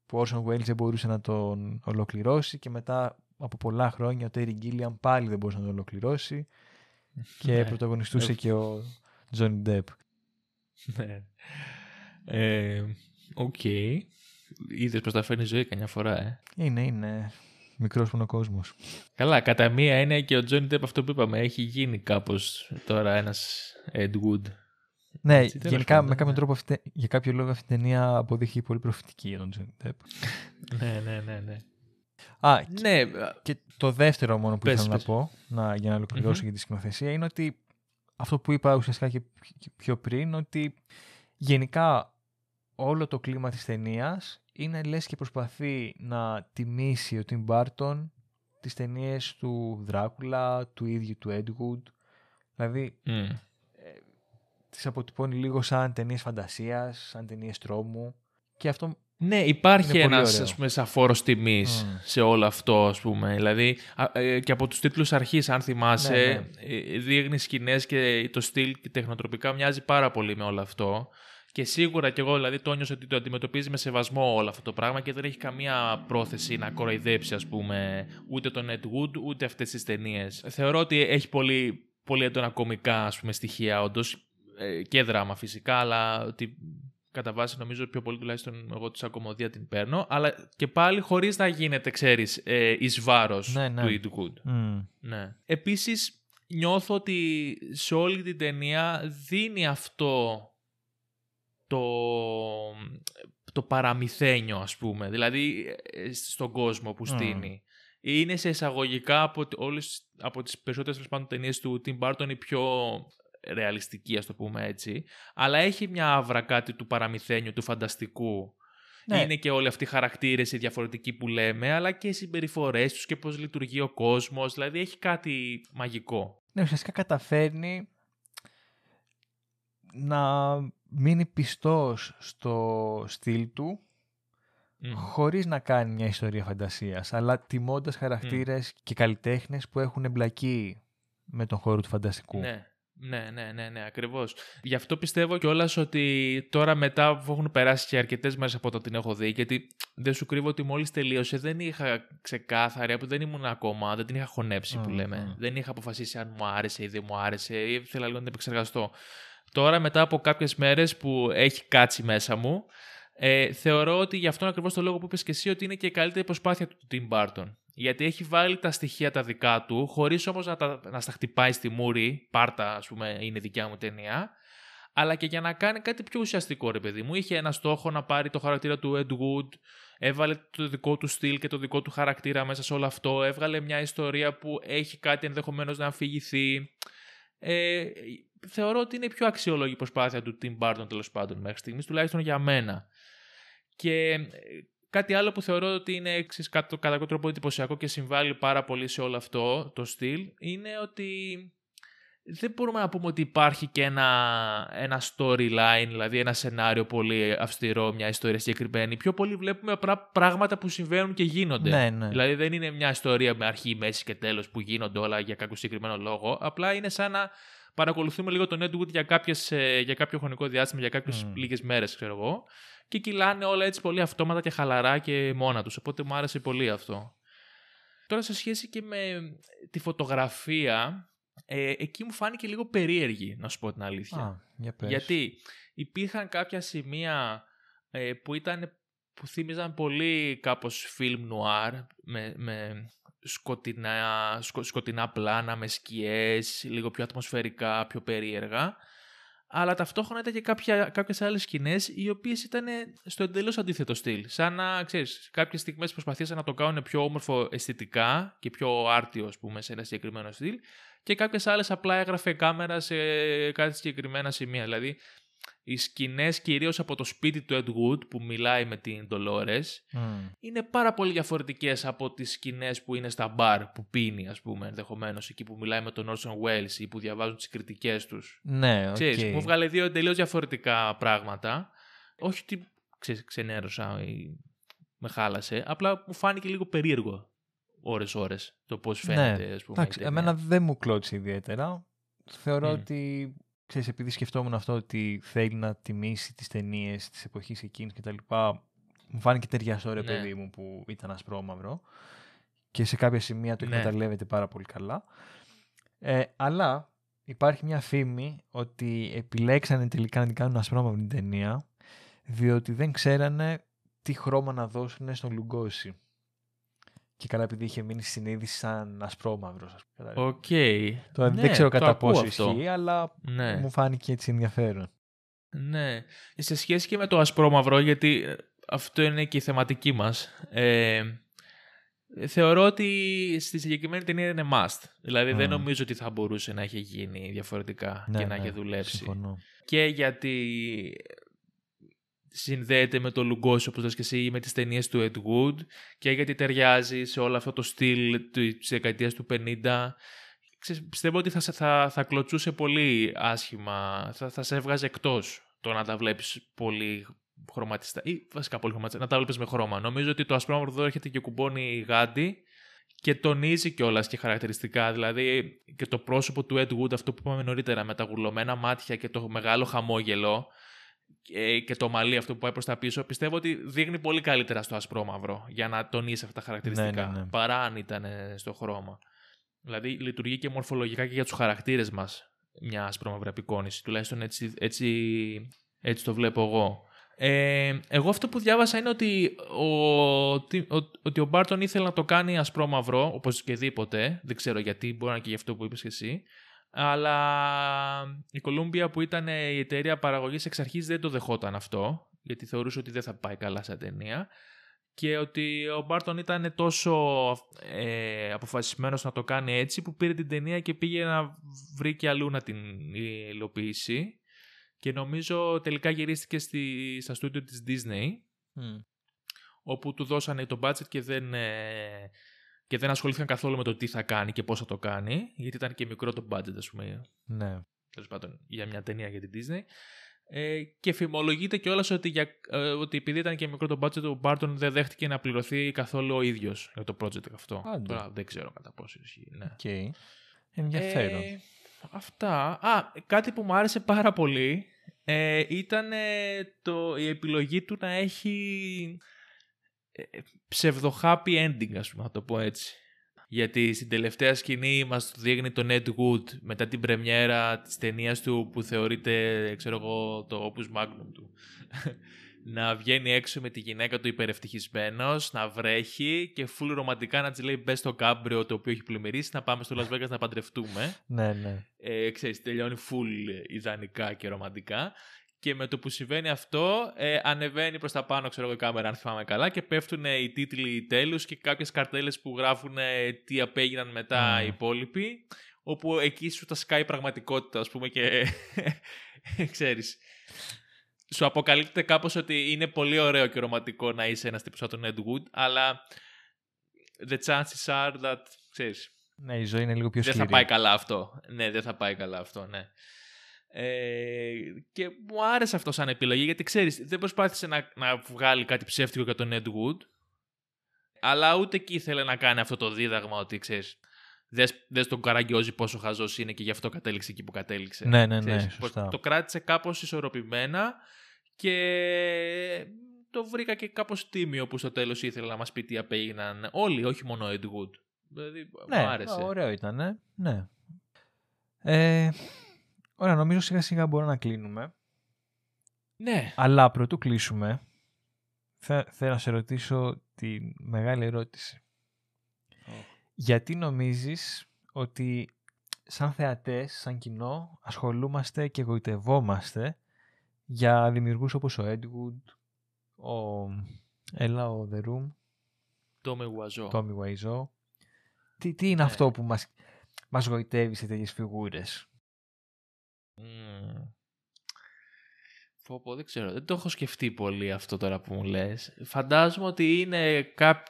που ο Orson Welles δεν μπορούσε να τον ολοκληρώσει και μετά από πολλά χρόνια ο Terry Gilliam πάλι δεν μπορούσε να τον ολοκληρώσει και Ναι. πρωταγωνιστούσε Ε, και ο Johnny Depp. Ναι. Ε, Οκ. Είδες πως τα φέρνει η ζωή καμιά φορά, ε. Είναι, είναι μικρός ο κόσμος. Καλά, κατά μία έννοια και ο Johnny Depp αυτό που είπαμε έχει γίνει κάπως τώρα ένας Ed Wood. Ναι, Έτσι, τέλος γενικά πάντων, με κάποιο ναι. τρόπο αυτή- για κάποιο λόγο αυτή η ταινία αποδείχθηκε πολύ προφητική για τον Johnny (laughs) Depp. ναι, ναι, ναι, ναι. Α, Ναι, Και το δεύτερο μόνο που Πες, ήθελα πες. να πω, να, για να ολοκληρωσω Μμμ. για τη σκηνοθεσία, είναι ότι αυτό που είπα ουσιαστικά και και πιο πριν, ότι γενικά όλο το κλίμα της ταινίας είναι λες και προσπαθεί να τιμήσει ο Tim Burton τις ταινίες του Δράκουλα, του ίδιου του Edwood. Δηλαδή Μμ. τις αποτυπώνει λίγο σαν ταινίες φαντασίας, σαν ταινίες τρόμου και αυτό Ναι, υπάρχει Είναι πολύ ένας ωραίο. ας πούμε, σαν φόρος τιμής Μμ. σε όλο αυτό, ας πούμε. Δηλαδή, α, ε, και από τους τίτλους αρχής, αν θυμάσαι, Ναι, ε, δείχνει σκηνές και το στυλ και τεχνοτροπικά μοιάζει πάρα πολύ με όλο αυτό. Και σίγουρα κι εγώ δηλαδή το νιώσα ότι το αντιμετωπίζει με σεβασμό όλο αυτό το πράγμα και δεν έχει καμία πρόθεση να κοροϊδέψει ας πούμε ούτε τον Ed Wood ούτε αυτές τις ταινίες. Θεωρώ ότι έχει πολύ, πολύ έντονα κομικά ας πούμε στοιχεία όντως ε, και δράμα φυσικά αλλά ότι κατά βάση νομίζω πιο πολύ τουλάχιστον εγώ τη ακομωδία την παίρνω αλλά και πάλι χωρίς να γίνεται ξέρεις ε, εις βάρος Ναι, ναι. του Ed Wood. Μμ. Ναι. Επίσης νιώθω ότι σε όλη την ταινία δίνει αυτό το, το παραμυθένιο ας πούμε, δηλαδή ε, στον κόσμο που Μμ. στείνει. Είναι σε εισαγωγικά από, τε- όλες, από τις περισσότερες τέλος πάντων ταινίες του Tim Burton η πιο ρεαλιστική ας το πούμε έτσι, αλλά έχει μια άβρα κάτι του παραμυθένιου, του φανταστικού. Ναι. Είναι και όλοι αυτοί οι χαρακτήρες οι διαφορετικοί που λέμε, αλλά και οι συμπεριφορές τους και πώς λειτουργεί ο κόσμος, δηλαδή έχει κάτι μαγικό. Ναι, ουσιαστικά καταφέρνει να μείνει πιστός στο στυλ του Μμ. χωρίς να κάνει μια ιστορία φαντασίας, αλλά τιμώντας χαρακτήρες και καλλιτέχνες που έχουν εμπλακεί με τον χώρο του φανταστικού. Ναι. Ναι, ναι, ναι, ναι, ακριβώς. Γι' αυτό πιστεύω κιόλας ότι τώρα μετά που έχουν περάσει και αρκετές μέρες από το την έχω δει, γιατί δεν σου κρύβω ότι μόλις τελείωσε δεν είχα ξεκάθαρη, που δεν ήμουν ακόμα, δεν την είχα χωνέψει που Μμμ, λέμε. μμμ. Δεν είχα αποφασίσει αν μου άρεσε ή δεν μου άρεσε, ή ήθελα λίγο να την επεξεργαστώ. Τώρα, μετά από κάποιες μέρες που έχει κάτσει μέσα μου, ε, θεωρώ ότι γι' αυτόν ακριβώς το λόγο που είπες και εσύ, ότι είναι και η καλύτερη προσπάθεια του Tim Burton. Γιατί έχει βάλει τα στοιχεία τα δικά του, χωρίς όμως να, τα- να στα χτυπάει στη μούρη. Πάρτα, ας πούμε, είναι δικιά μου ταινία. Αλλά και για να κάνει κάτι πιο ουσιαστικό, ρε παιδί μου. Είχε ένα στόχο να πάρει το χαρακτήρα του Ed Wood, έβαλε το δικό του στυλ και το δικό του χαρακτήρα μέσα σε όλο αυτό, έβγαλε μια ιστορία που έχει κάτι ενδεχομένως να αφηγηθεί. Ε, θεωρώ ότι είναι η πιο αξιόλογη η προσπάθεια του Tim Burton τέλος πάντων μέχρι στιγμής, τουλάχιστον για μένα. Και ε, κάτι άλλο που θεωρώ ότι είναι εξής, κατά, κατά κάποιο τρόπο εντυπωσιακό και συμβάλλει πάρα πολύ σε όλο αυτό το στυλ είναι ότι δεν μπορούμε να πούμε ότι υπάρχει και ένα, ένα storyline, δηλαδή ένα σενάριο πολύ αυστηρό, μια ιστορία συγκεκριμένη. Πιο πολύ βλέπουμε απλά πράγματα που συμβαίνουν και γίνονται. Ναι, ναι. Δηλαδή δεν είναι μια ιστορία με αρχή, μέση και τέλος που γίνονται όλα για κάποιο συγκεκριμένο λόγο. Απλά είναι σαν να παρακολουθούμε λίγο τον Ed Wood για, κάποιες, ε, για κάποιο χρονικό διάστημα, για κάποιες Μμ. λίγες μέρες ξέρω εγώ. Και κυλάνε όλα έτσι πολύ αυτόματα και χαλαρά και μόνα τους. Οπότε μου άρεσε πολύ αυτό. Τώρα σε σχέση και με τη φωτογραφία, ε, εκεί μου φάνηκε λίγο περίεργη, να σου πω την αλήθεια. Α, για πες. Γιατί υπήρχαν κάποια σημεία ε, που ήταν που θύμιζαν πολύ κάπως film noir με, με σκοτεινά, σκο- σκοτεινά πλάνα, με σκιές, λίγο πιο ατμοσφαιρικά, πιο περίεργα. Αλλά ταυτόχρονα ήταν και κάποια, κάποιες άλλες σκηνές οι οποίες ήταν στο εντελώς αντίθετο στυλ. Σαν να, ξέρεις, κάποιες στιγμές προσπαθήσαν να το κάνουν πιο όμορφο αισθητικά και πιο άρτιο, ας πούμε, σε ένα συγκεκριμένο στυλ και κάποιες άλλες απλά έγραφε η κάμερα σε κάτι συγκεκριμένα σημεία. Δηλαδή, οι σκηνές κυρίως από το σπίτι του Ed Wood που μιλάει με την Dolores Μμ. είναι πάρα πολύ διαφορετικές από τις σκηνές που είναι στα μπαρ που πίνει ας πούμε ενδεχομένως εκεί που μιλάει με τον Orson Welles ή που διαβάζουν τις κριτικές τους. Ναι, οκ. Ξέρεις, μου 'βγαλε δύο εντελώς διαφορετικά πράγματα. Όχι ότι ξέρεις, ξενέρωσα ή με χάλασε, απλά μου φάνηκε λίγο περίεργο ώρες-ώρες το πώς φαίνεται ναι. ας πούμε. η Εντάξει, ταινία. εμένα δεν μου κλώτησε ιδιαίτερα. Θεωρώ Μμ. ότι, ξέρεις, επειδή σκεφτόμουν αυτό ότι θέλει να τιμήσει τις ταινίες της εποχής εκείνης και τα λοιπά, μου φάνηκε ταιριαστό ρε Ναι. παιδί μου που ήταν ασπρόμαυρο και σε κάποια σημεία το Ναι. εκμεταλλεύεται πάρα πολύ καλά. Ε, αλλά υπάρχει μια φήμη ότι επιλέξανε τελικά να την κάνουν ασπρόμαυρη την ταινία διότι δεν ξέρανε τι χρώμα να δώσουν στον Λουγκόζι. Και καλά επειδή είχε μείνει στη συνείδηση σαν ασπρόμαυρος. ας πούμε. Οκ. Τώρα Ναι, δεν ξέρω το κατά ακούω πόσο αυτό. ισχύει, αλλά Ναι. μου φάνηκε έτσι ενδιαφέρον. Ναι. Σε σχέση και με το ασπρόμαυρο, γιατί ε, αυτό είναι και η θεματική μας, ε, θεωρώ ότι στη συγκεκριμένη ταινία είναι must. Δηλαδή δεν Μμ. νομίζω ότι θα μπορούσε να έχει γίνει διαφορετικά Ναι, και να ναι, έχει δουλέψει. Συμφωνώ. Και γιατί συνδέεται με το Λουγκόσιο, όπως λες και εσύ, ή με τις ταινίες του Ed Wood και γιατί ταιριάζει σε όλο αυτό το στυλ του- της δεκαετίας του 50. Ξέρεις, πιστεύω ότι θα, σε- θα, θα κλωτσούσε πολύ άσχημα, θα, θα σε έβγαζε εκτός το να τα βλέπεις πολύ χρωματιστά. ή βασικά πολύ χρωματιστά. Να τα βλέπεις με χρώμα. Νομίζω ότι το ασπρόμαυρο εδώ έρχεται και κουμπώνει γάντι και τονίζει κιόλας και χαρακτηριστικά. Δηλαδή και το πρόσωπο του Ed Wood, αυτό που είπαμε νωρίτερα, με τα γουρλωμένα μάτια και το μεγάλο χαμόγελο και, και το μαλλί αυτό που πάει προς τα πίσω, πιστεύω ότι δείχνει πολύ καλύτερα στο ασπρόμαυρο για να τονίσει αυτά τα χαρακτηριστικά. Ναι, ναι, ναι. Παρά αν ήταν στο χρώμα. Δηλαδή λειτουργεί και μορφολογικά και για τους χαρακτήρες μας μια ασπρόμαυρη απεικόνηση. Τουλάχιστον έτσι, έτσι, έτσι το βλέπω εγώ. Ε, εγώ αυτό που διάβασα είναι ότι ο, τι- ο, ότι ο Μπάρτον ήθελε να το κάνει ασπρόμαυρο, όπως και δίποτε. Δεν ξέρω γιατί, μπορεί να είναι και γι' αυτό που είπες και εσύ. Αλλά η Columbia που ήταν η εταιρεία παραγωγής εξ αρχής δεν το δεχόταν αυτό, γιατί θεωρούσε ότι δεν θα πάει καλά σαν ταινία. Και ότι ο Μπάρτον ήταν τόσο ε, αποφασισμένος να το κάνει έτσι που πήρε την ταινία και πήγε να βρει και αλλού να την υλοποιήσει. Και νομίζω τελικά γυρίστηκε στη, στα στούντιο της Disney όπου του δώσανε το budget και δεν, ε, και δεν ασχολήθηκαν καθόλου με το τι θα κάνει και πώς θα το κάνει γιατί ήταν και μικρό το budget ας πούμε Ναι. τέλος πάντων για μια ταινία για την Disney ε, και φημολογείται κιόλας ότι, για, ε, ότι επειδή ήταν και μικρό το budget ο Burton δεν δέχτηκε να πληρωθεί καθόλου ο ίδιος για το project αυτό Άντε. Τώρα δεν ξέρω κατά πόσο ισχύει ναι. Οκ. Ενδιαφέρον. Ε, αυτά. Α, κάτι που μου άρεσε πάρα πολύ ε, ήταν ε, το, η επιλογή του να έχει ε, ψευδο happy ending, ας πούμε, να το πω έτσι. Γιατί στην τελευταία σκηνή μας το δείχνει τον Ed Wood μετά την πρεμιέρα της ταινίας του που θεωρείται, ξέρω εγώ, το opus magnum του. (laughs) να βγαίνει έξω με τη γυναίκα του υπερευτυχισμένος, να βρέχει και full ρομαντικά να της λέει μπες στο κάμπριο το οποίο έχει πλημμυρίσει, να πάμε στο Las Vegas να παντρευτούμε. Ναι, ναι. Ε, ξέρεις, τελειώνει full ιδανικά και ρομαντικά. Και με το που συμβαίνει αυτό, ε, ανεβαίνει προς τα πάνω, ξέρω εγώ, η κάμερα, αν θυμάμαι καλά, και πέφτουν οι τίτλοι τέλους και κάποιες καρτέλες που γράφουν ε, τι απέγιναν μετά Mm. οι υπόλοιποι, όπου εκεί σου τα σκάει η πραγματικότητα, ας πούμε, και (laughs) ξέρεις. Σου αποκαλύπτεται κάπως ότι είναι πολύ ωραίο και ρομαντικό να είσαι ένας τύπος σαν τον Ed Wood, αλλά the chances are that, ξέρεις, Ναι, η ζωή είναι λίγο πιο δεν σκληρή. θα πάει καλά αυτό. Ναι, δεν θα πάει καλά αυτό, ναι. Ε, και μου άρεσε αυτό σαν επιλογή γιατί ξέρεις δεν προσπάθησε να, να βγάλει κάτι ψεύτικο για τον Ed Wood αλλά ούτε εκεί ήθελε να κάνει αυτό το δίδαγμα ότι ξέρεις δες, δες τον Καραγκιόζη πόσο χαζός είναι και γι' αυτό κατέληξε εκεί που κατέληξε. Ναι, ναι, ναι, Ξέρεις, σωστά. Το κράτησε κάπως ισορροπημένα και το βρήκα και κάπως τίμιο που στο τέλος ήθελε να μας πει τι απέγιναν όλοι, όχι μόνο ο Ed Wood. Δηλαδή, Ναι, μου άρεσε. ωραίο ήταν, ναι. ναι. Ε, ωραία, νομίζω σιγά σιγά μπορούμε να κλείνουμε. Ναι. Αλλά πρωτού κλείσουμε, θα, θέλω να σε ρωτήσω τη μεγάλη ερώτηση. Γιατί νομίζεις ότι σαν θεατές, σαν κοινό, ασχολούμαστε και εγωιτευόμαστε για δημιουργούς όπως ο Edwood, ο Έλα, ο The Room, Το με γουαζό. Tommy Wiseau. Τι, τι είναι Ναι. αυτό που μας, μας γοητεύει σε τέτοιες φιγούρες; Μμμ. Πω, πω, δεν ξέρω. Δεν το έχω σκεφτεί πολύ αυτό τώρα που μου λες. Φαντάζομαι ότι είναι, κάπ...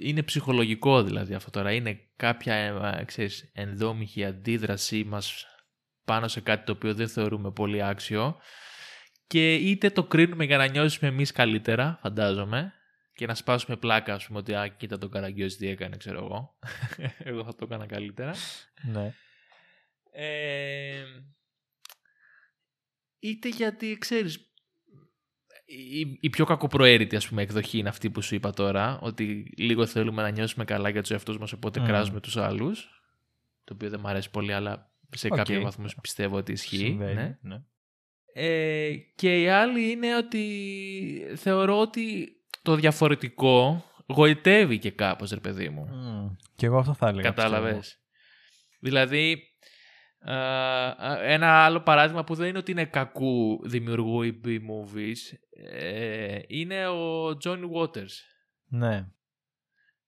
είναι ψυχολογικό δηλαδή αυτό τώρα. Είναι κάποια ε, ξέρεις, ενδόμηχη αντίδρασή μας πάνω σε κάτι το οποίο δεν θεωρούμε πολύ άξιο και είτε το κρίνουμε για να νιώσουμε εμείς καλύτερα, φαντάζομαι, και να σπάσουμε πλάκα, ας πούμε, ότι «Α, κοίτα τον Καραγκιόζη τι έκανε, ξέρω εγώ». (laughs) εγώ θα το έκανα καλύτερα. Ναι. Ε, είτε γιατί, ξέρεις, η, η πιο κακοπροαίρετη ας πούμε εκδοχή είναι αυτή που σου είπα τώρα, ότι λίγο θέλουμε να νιώσουμε καλά για τους εαυτούς μας, οπότε Μμμ. κράζουμε τους άλλους, το οποίο δεν μου αρέσει πολύ, αλλά σε Οκ. κάποιο βαθμό πιστεύω ότι ισχύει. Συμβαίνει. ναι. ναι. Ε, και η άλλη είναι ότι θεωρώ ότι το διαφορετικό γοητεύει και κάπως, ρε παιδί μου. Μμ. Και εγώ αυτό θα έλεγα. Κατάλαβες. Δηλαδή, α, α, ένα άλλο παράδειγμα που δεν είναι ότι είναι κακού δημιουργού ή B-movies ε, είναι ο Johnny Waters πιστεύω. Ναι.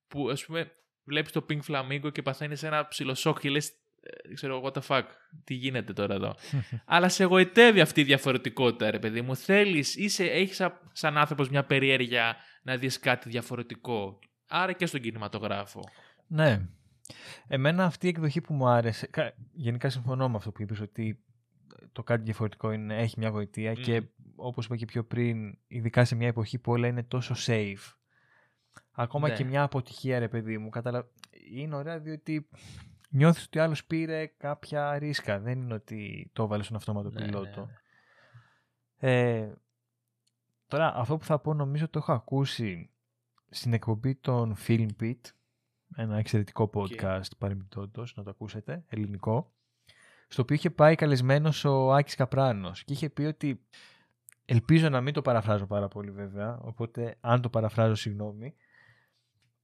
που ας πούμε βλέπεις το Pink Flamingo και παθαίνεις ένα ψηλό σοκ και λες ε, ξέρω what the fuck, τι γίνεται τώρα εδώ. (laughs) Αλλά σε εγωιτεύει αυτή η διαφορετικότητα ρε παιδί μου. Θέλεις, είσαι, έχεις σα- σαν άνθρωπος μια περιέργεια να δεις κάτι διαφορετικό. Άρα και στον κινηματογράφο. Ναι. Εμένα αυτή η εκδοχή που μου άρεσε, κα- γενικά συμφωνώ με αυτό που είπες ότι το κάτι διαφορετικό είναι, έχει μια γοητεία Μμ. και όπως είπα και πιο πριν, ειδικά σε μια εποχή που όλα είναι τόσο safe. Ακόμα Ναι. και μια αποτυχία, ρε παιδί μου, καταλα... είναι ωραία διότι νιώθεις ότι άλλος πήρε κάποια ρίσκα. Δεν είναι ότι το έβαλε στον αυτόματο Ναι, ναι, πιλότο. ναι. Ε, τώρα, αυτό που θα πω νομίζω το έχω ακούσει στην εκπομπή των Film Pit, ένα εξαιρετικό podcast παρεμπιπτόντως, να το ακούσετε, ελληνικό, στο οποίο είχε πάει καλεσμένος ο Άκης Καπράνος και είχε πει ότι, ελπίζω να μην το παραφράζω πάρα πολύ βέβαια, οπότε αν το παραφράζω συγγνώμη,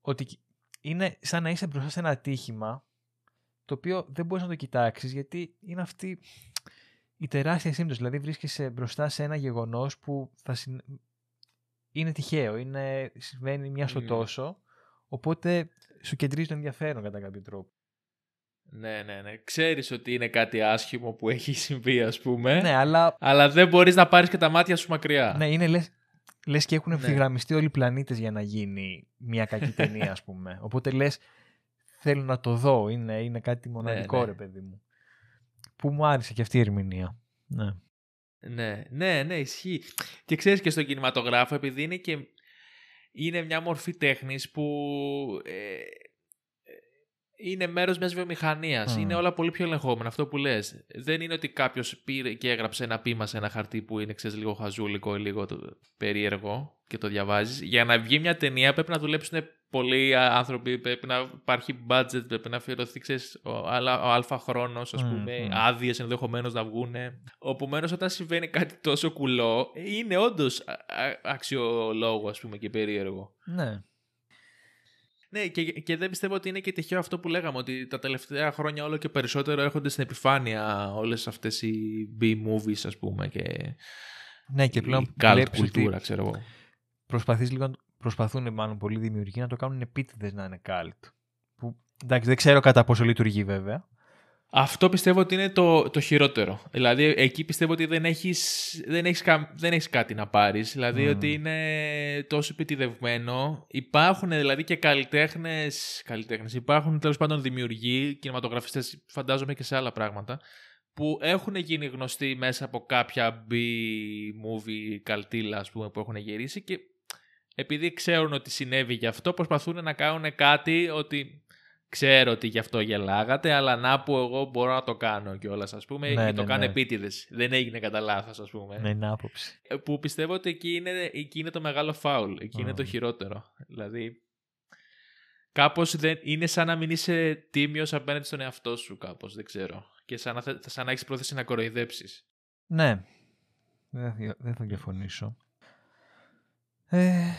ότι είναι σαν να είσαι μπροστά σε ένα ατύχημα το οποίο δεν μπορείς να το κοιτάξεις γιατί είναι αυτή η τεράστια σύμπτωση. Δηλαδή βρίσκεσαι μπροστά σε ένα γεγονός που θα συν- είναι τυχαίο, είναι, συμβαίνει μια στο Μμμ. τόσο, οπότε σου κεντρίζει το ενδιαφέρον κατά κάποιο τρόπο. Ναι, ναι, ναι. Ξέρεις ότι είναι κάτι άσχημο που έχει (laughs) συμβεί, ας πούμε. Ναι, αλλά Αλλά δεν μπορείς να πάρεις και τα μάτια σου μακριά. ναι, είναι λες, λες και έχουν Ναι. ευθυγραμμιστεί όλοι οι πλανήτες για να γίνει μια κακή (laughs) ταινία, ας πούμε. Οπότε λες, θέλω να το δω, είναι, είναι κάτι μοναδικό, ναι. ρε παιδί μου. Που μου άρεσε και αυτή η ερμηνεία. Ναι. Ναι, ναι, ναι, ισχύει. Και ξέρεις και στον κινηματογράφο, επειδή είναι και είναι μια μορφή τέχνης που ε, ε, είναι μέρος μιας βιομηχανίας. Μμ. Είναι όλα πολύ πιο ελεγχόμενα, αυτό που λες. Δεν είναι ότι κάποιος πήρε και έγραψε ένα πείμα σε ένα χαρτί που είναι, ξέρεις, λίγο χαζούλικο ή λίγο το, περίεργο και το διαβάζεις. Για να βγει μια ταινία πρέπει να δουλέψουν πολλοί α, άνθρωποι, πρέπει να υπάρχει budget, πρέπει να αφιερωθεί, ξέρεις, ο, άλλα- ο αλφα χρόνος, ας Μμ, πούμε, μμ. άδειες ενδεχομένως να βγουν. Οπομένως, όταν συμβαίνει κάτι τόσο κουλό, είναι όντως αξιολόγο, ας πούμε, και περίεργο. ναι. Ναι, και, και δεν πιστεύω ότι είναι και τυχαίο αυτό που λέγαμε, ότι τα τελευταία χρόνια όλο και περισσότερο έρχονται στην επιφάνεια όλες αυτές οι B-movies, ας πούμε, και Ναι, και η πλέον cult βλέπεις ότι κουλτούρα, ξέρω εγώ. προσπαθείς λίγο, προσπαθούν μάλλον πολλοί δημιουργοί να το κάνουν επίτηδες να είναι cult. Που, εντάξει, δεν ξέρω κατά πόσο λειτουργεί βέβαια. Αυτό πιστεύω ότι είναι το, το χειρότερο. Δηλαδή, εκεί πιστεύω ότι δεν έχεις, δεν έχεις, κα- δεν έχεις κάτι να πάρεις. Δηλαδή, Μμμ. ότι είναι τόσο επιτιδευμένο. Υπάρχουν δηλαδή και καλλιτέχνες, καλλιτέχνες υπάρχουν τέλος πάντων δημιουργοί, κινηματογραφιστές, φαντάζομαι και σε άλλα πράγματα, που έχουν γίνει γνωστοί μέσα από κάποια B-movie καλτήλα, ας πούμε, που έχουν γυρίσει και επειδή ξέρουν ότι συνέβη γι' αυτό, προσπαθούν να κάνουν κάτι ότι ξέρω ότι γι' αυτό γελάγατε, αλλά να που εγώ μπορώ να το κάνω κιόλας, ας πούμε, Ναι, και ναι, το κάνω ναι. επίτηδες. Δεν έγινε κατά λάθος, ας πούμε. Με είναι άποψη. Ε, Που πιστεύω ότι εκεί είναι, εκεί είναι το μεγάλο φάουλ. Εκεί είναι το Μμμ. χειρότερο. Δηλαδή, κάπως δεν, είναι σαν να μην είσαι τίμιος απέναντι στον εαυτό σου, κάπως, δεν ξέρω. Και σαν να, θε- σαν να έχεις πρόθεση να κοροϊδέψεις. Ναι. Δεν θα, δεν θα διαφωνήσω. Ε,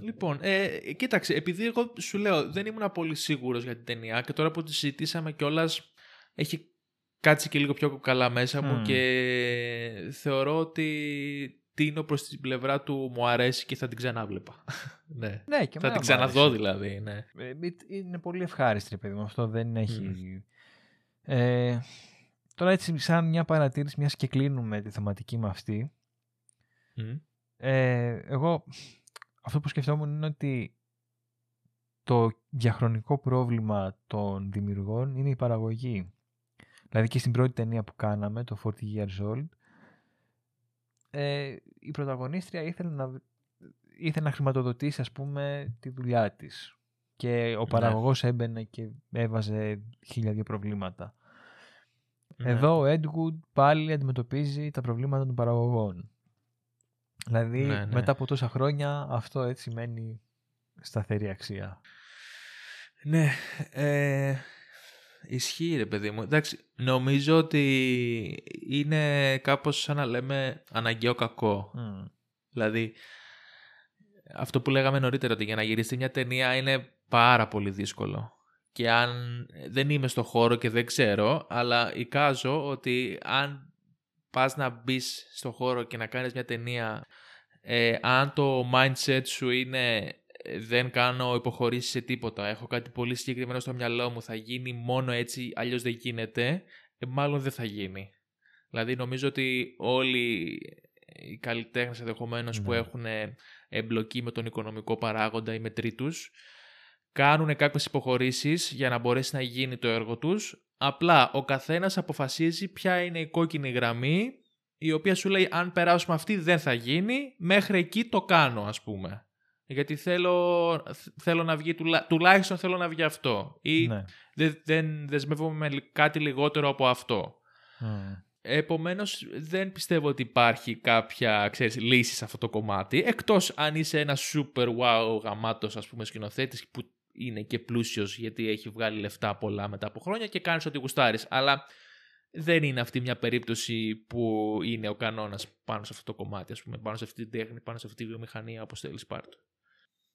Λοιπόν, ε, κοίταξε, επειδή εγώ σου λέω δεν ήμουν πολύ σίγουρος για την ταινία και τώρα που τη συζητήσαμε κιόλας έχει κάτσει και λίγο πιο καλά μέσα μου Μμμ. και θεωρώ ότι τίνω προς την πλευρά του μου αρέσει και θα την ξανάβλεπα. (laughs) ναι. ναι, και θα εμένα την μου ξαναδώ άρεσε. δηλαδή, ναι. Ε, Είναι πολύ ευχάριστη, ρε παιδί μου. Αυτό δεν έχει... Ε, τώρα έτσι σαν μια παρατήρηση, μιας και κλείνουμε τη θεματική με αυτή. Μμ. Ε, εγώ αυτό που σκεφτόμουν είναι ότι το διαχρονικό πρόβλημα των δημιουργών είναι η παραγωγή. Δηλαδή και στην πρώτη ταινία που κάναμε, το 40 Years Old, ε, η πρωταγωνίστρια ήθελε να, ήθελε να χρηματοδοτήσει ας πούμε τη δουλειά της. Και ο παραγωγός έμπαινε και έβαζε χίλια δύο προβλήματα. Ναι. Εδώ ο Έντγουντ πάλι αντιμετωπίζει τα προβλήματα των παραγωγών. Δηλαδή Ναι, ναι. μετά από τόσα χρόνια αυτό έτσι σημαίνει σταθερή αξία. Ναι, ε, ισχύει ρε παιδί μου. Εντάξει, νομίζω ότι είναι κάπως σαν να λέμε αναγκαίο κακό. Μμ. Δηλαδή, αυτό που λέγαμε νωρίτερα, ότι για να γυρίσει μια ταινία είναι πάρα πολύ δύσκολο. Και αν δεν είμαι στο χώρο και δεν ξέρω, αλλά εικάζω ότι αν πας να μπεις στο χώρο και να κάνεις μια ταινία, ε, αν το mindset σου είναι ε, δεν κάνω υποχωρήσεις σε τίποτα, έχω κάτι πολύ συγκεκριμένο στο μυαλό μου, θα γίνει μόνο έτσι, αλλιώς δεν γίνεται, ε, μάλλον δεν θα γίνει. Δηλαδή νομίζω ότι όλοι οι καλλιτέχνες ενδεχομένως που Ναι. έχουν εμπλοκή με τον οικονομικό παράγοντα ή με τρίτους κάνουν κάποιες υποχωρήσεις για να μπορέσει να γίνει το έργο τους. Απλά ο καθένας αποφασίζει ποια είναι η κόκκινη γραμμή η οποία σου λέει αν περάσουμε αυτή δεν θα γίνει, μέχρι εκεί το κάνω ας πούμε. Γιατί θέλω, θέλω να βγει, τουλά, τουλάχιστον θέλω να βγει αυτό. Ή Ναι. δεν, δεν δεσμεύομαι με κάτι λιγότερο από αυτό. Μμ. Επομένως δεν πιστεύω ότι υπάρχει κάποια ξέρεις, λύση σε αυτό το κομμάτι εκτός αν είσαι ένας super wow γαμάτος ας πούμε σκηνοθέτης που είναι και πλούσιος γιατί έχει βγάλει λεφτά πολλά μετά από χρόνια και κάνεις ό,τι γουστάρεις αλλά δεν είναι αυτή μια περίπτωση που είναι ο κανόνας πάνω σε αυτό το κομμάτι ας πούμε πάνω σε αυτή την τέχνη, πάνω σε αυτή τη βιομηχανία όπως θέλεις πάρ' το.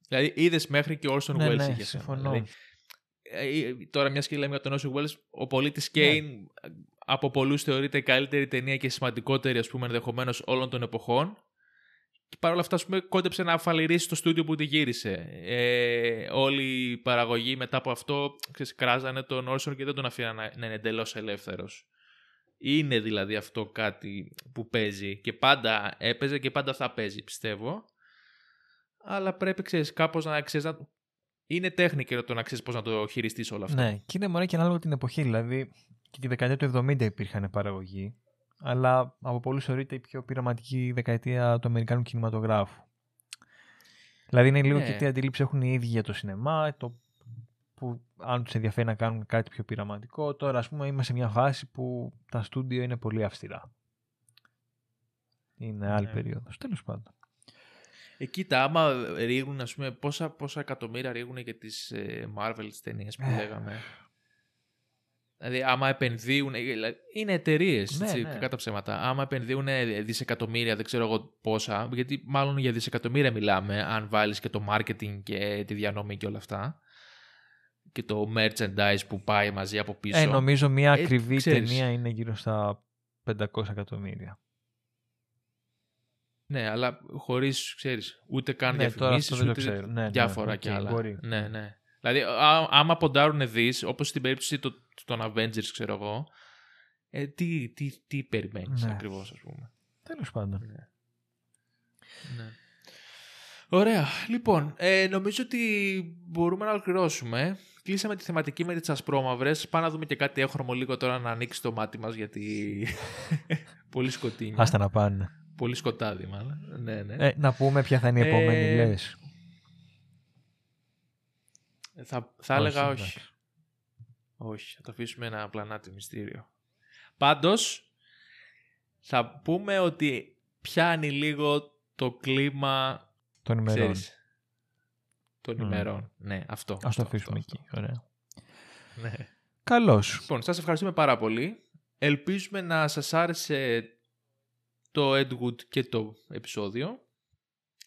Δηλαδή είδες μέχρι και ο Orson Ναι, Welles ναι, είχες θέμα. συμφωνώ. Δηλαδή, ε, ε, τώρα μιας και λέμε για τον Orson Welles, ο πολίτης Ναι. Κέιν από πολλούς θεωρείται η καλύτερη ταινία και σημαντικότερη ας πούμε ενδεχομένως όλων των εποχών. Και παρόλα αυτά, ας πούμε, κόντεψε να αφαλυρίσει το στούντιο που τη γύρισε. Ε, όλοι οι παραγωγοί μετά από αυτό ξέρεις, κράζανε τον Όρσον και δεν τον αφήναν να, να είναι εντελώς ελεύθερος. Είναι δηλαδή αυτό κάτι που παίζει και πάντα έπαιζε και πάντα θα παίζει, πιστεύω. Αλλά πρέπει, ξέρεις, κάπως να ξέρεις να... Είναι τέχνη και το να ξέρεις πώς να το χειριστείς όλο αυτό. Ναι, και είναι μωρέ και ανάλογα την εποχή. Δηλαδή και τη δεκαετία του 70 υπήρχαν παραγωγοί, αλλά από πολλούς θεωρείται η πιο πειραματική δεκαετία του Αμερικάνου κινηματογράφου. Δηλαδή είναι λίγο Ναι. και τι αντίληψη έχουν οι ίδιοι για το σινεμά, το που αν τους ενδιαφέρει να κάνουν κάτι πιο πειραματικό. Τώρα ας πούμε είμαστε σε μια φάση που τα στούντιο είναι πολύ αυστηρά. Είναι άλλη Ναι. περίοδος. Τέλος πάντων. Ε, κοίτα, άμα ρίχνουν, ας πούμε, πόσα, πόσα εκατομμύρια ρίχνουν για τις ε, Marvel τις ταινίες που Ε. λέγαμε. Δηλαδή, άμα επενδύουν. ε, δηλαδή, Είναι εταιρείες, Ναι, ναι. κατά ψέματα. Άμα επενδύουν ε, δισεκατομμύρια, δεν ξέρω εγώ πόσα, γιατί μάλλον για δισεκατομμύρια μιλάμε, αν βάλεις και το marketing και τη διανομή και όλα αυτά. Και το merchandise που πάει μαζί από πίσω. Ε, νομίζω μια Ε, ακριβή ξέρεις. ταινία είναι γύρω στα 500 εκατομμύρια. Ναι, αλλά χωρίς, ξέρεις, ούτε καν Ναι, τώρα διαφημίσεις, αυτό δεν το ούτε ξέρω. Ναι, ναι, διάφορα οκ, κι άλλα. μπορεί. Ναι, ναι. Δηλαδή, α, άμα ποντάρουν δεις, όπως στην περίπτωση το- των Avengers, ξέρω εγώ, ε, τι, τι, τι περιμένεις Ναι. ακριβώς, ας πούμε. Τέλος πάντων. Ναι. Ωραία. Λοιπόν, ε, νομίζω ότι μπορούμε να ολοκληρώσουμε. Κλείσαμε τη θεματική με τις ασπρόμαυρες. Πάμε να δούμε και κάτι έχρωμο λίγο τώρα να ανοίξει το μάτι μας, γιατί (laughs) πολύ σκοτεινή. Άστα να πάνε. Πολύ σκοτάδι, μάλλον. Ναι, ναι. Ε, να πούμε ποια θα είναι η επόμενη, Ε, λες. Θα, θα Όχι, έλεγα εντάξει. όχι. Όχι, θα το αφήσουμε ένα πλανάτι μυστήριο. Πάντως, θα πούμε ότι πιάνει λίγο το κλίμα, Των ημερών. ξέρεις, των Μμ. ημερών. Ναι, αυτό. Ας το αυτό, αφήσουμε αυτό, εκεί. Ωραία. αυτό. Ναι. Καλώς. Λοιπόν, σας ευχαριστούμε πάρα πολύ. Ελπίζουμε να σας άρεσε το Ed Wood και το επεισόδιο.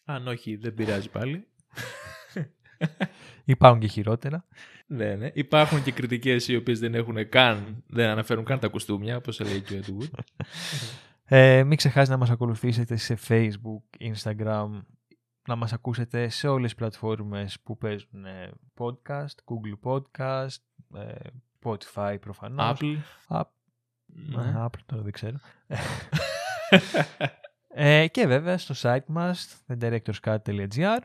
Αν όχι, δεν πειράζει πάλι. (laughs) Υπάρχουν και χειρότερα. Ναι, ναι. Υπάρχουν και κριτικές οι οποίες δεν έχουν καν, δεν αναφέρουν καν τα κουστούμια, όπως έλεγε και ο Ed Wood. Ε, μην ξεχάσετε να μας ακολουθήσετε σε Facebook, Instagram, να μας ακούσετε σε όλες τις πλατφόρμες που παίζουν ε, podcast, Google Podcast, ε, Spotify προφανώς. Apple. Α, Ναι. ε, Apple τώρα δεν ξέρω. ε, και βέβαια στο site μας, thedirectorscut.gr.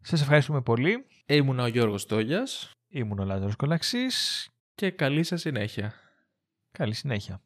Σας ευχαριστούμε πολύ. Ήμουν ο Γιώργος Τόγιας Ήμουν ο Λάζαρος Κολαξής. και καλή σας συνέχεια. Καλή συνέχεια.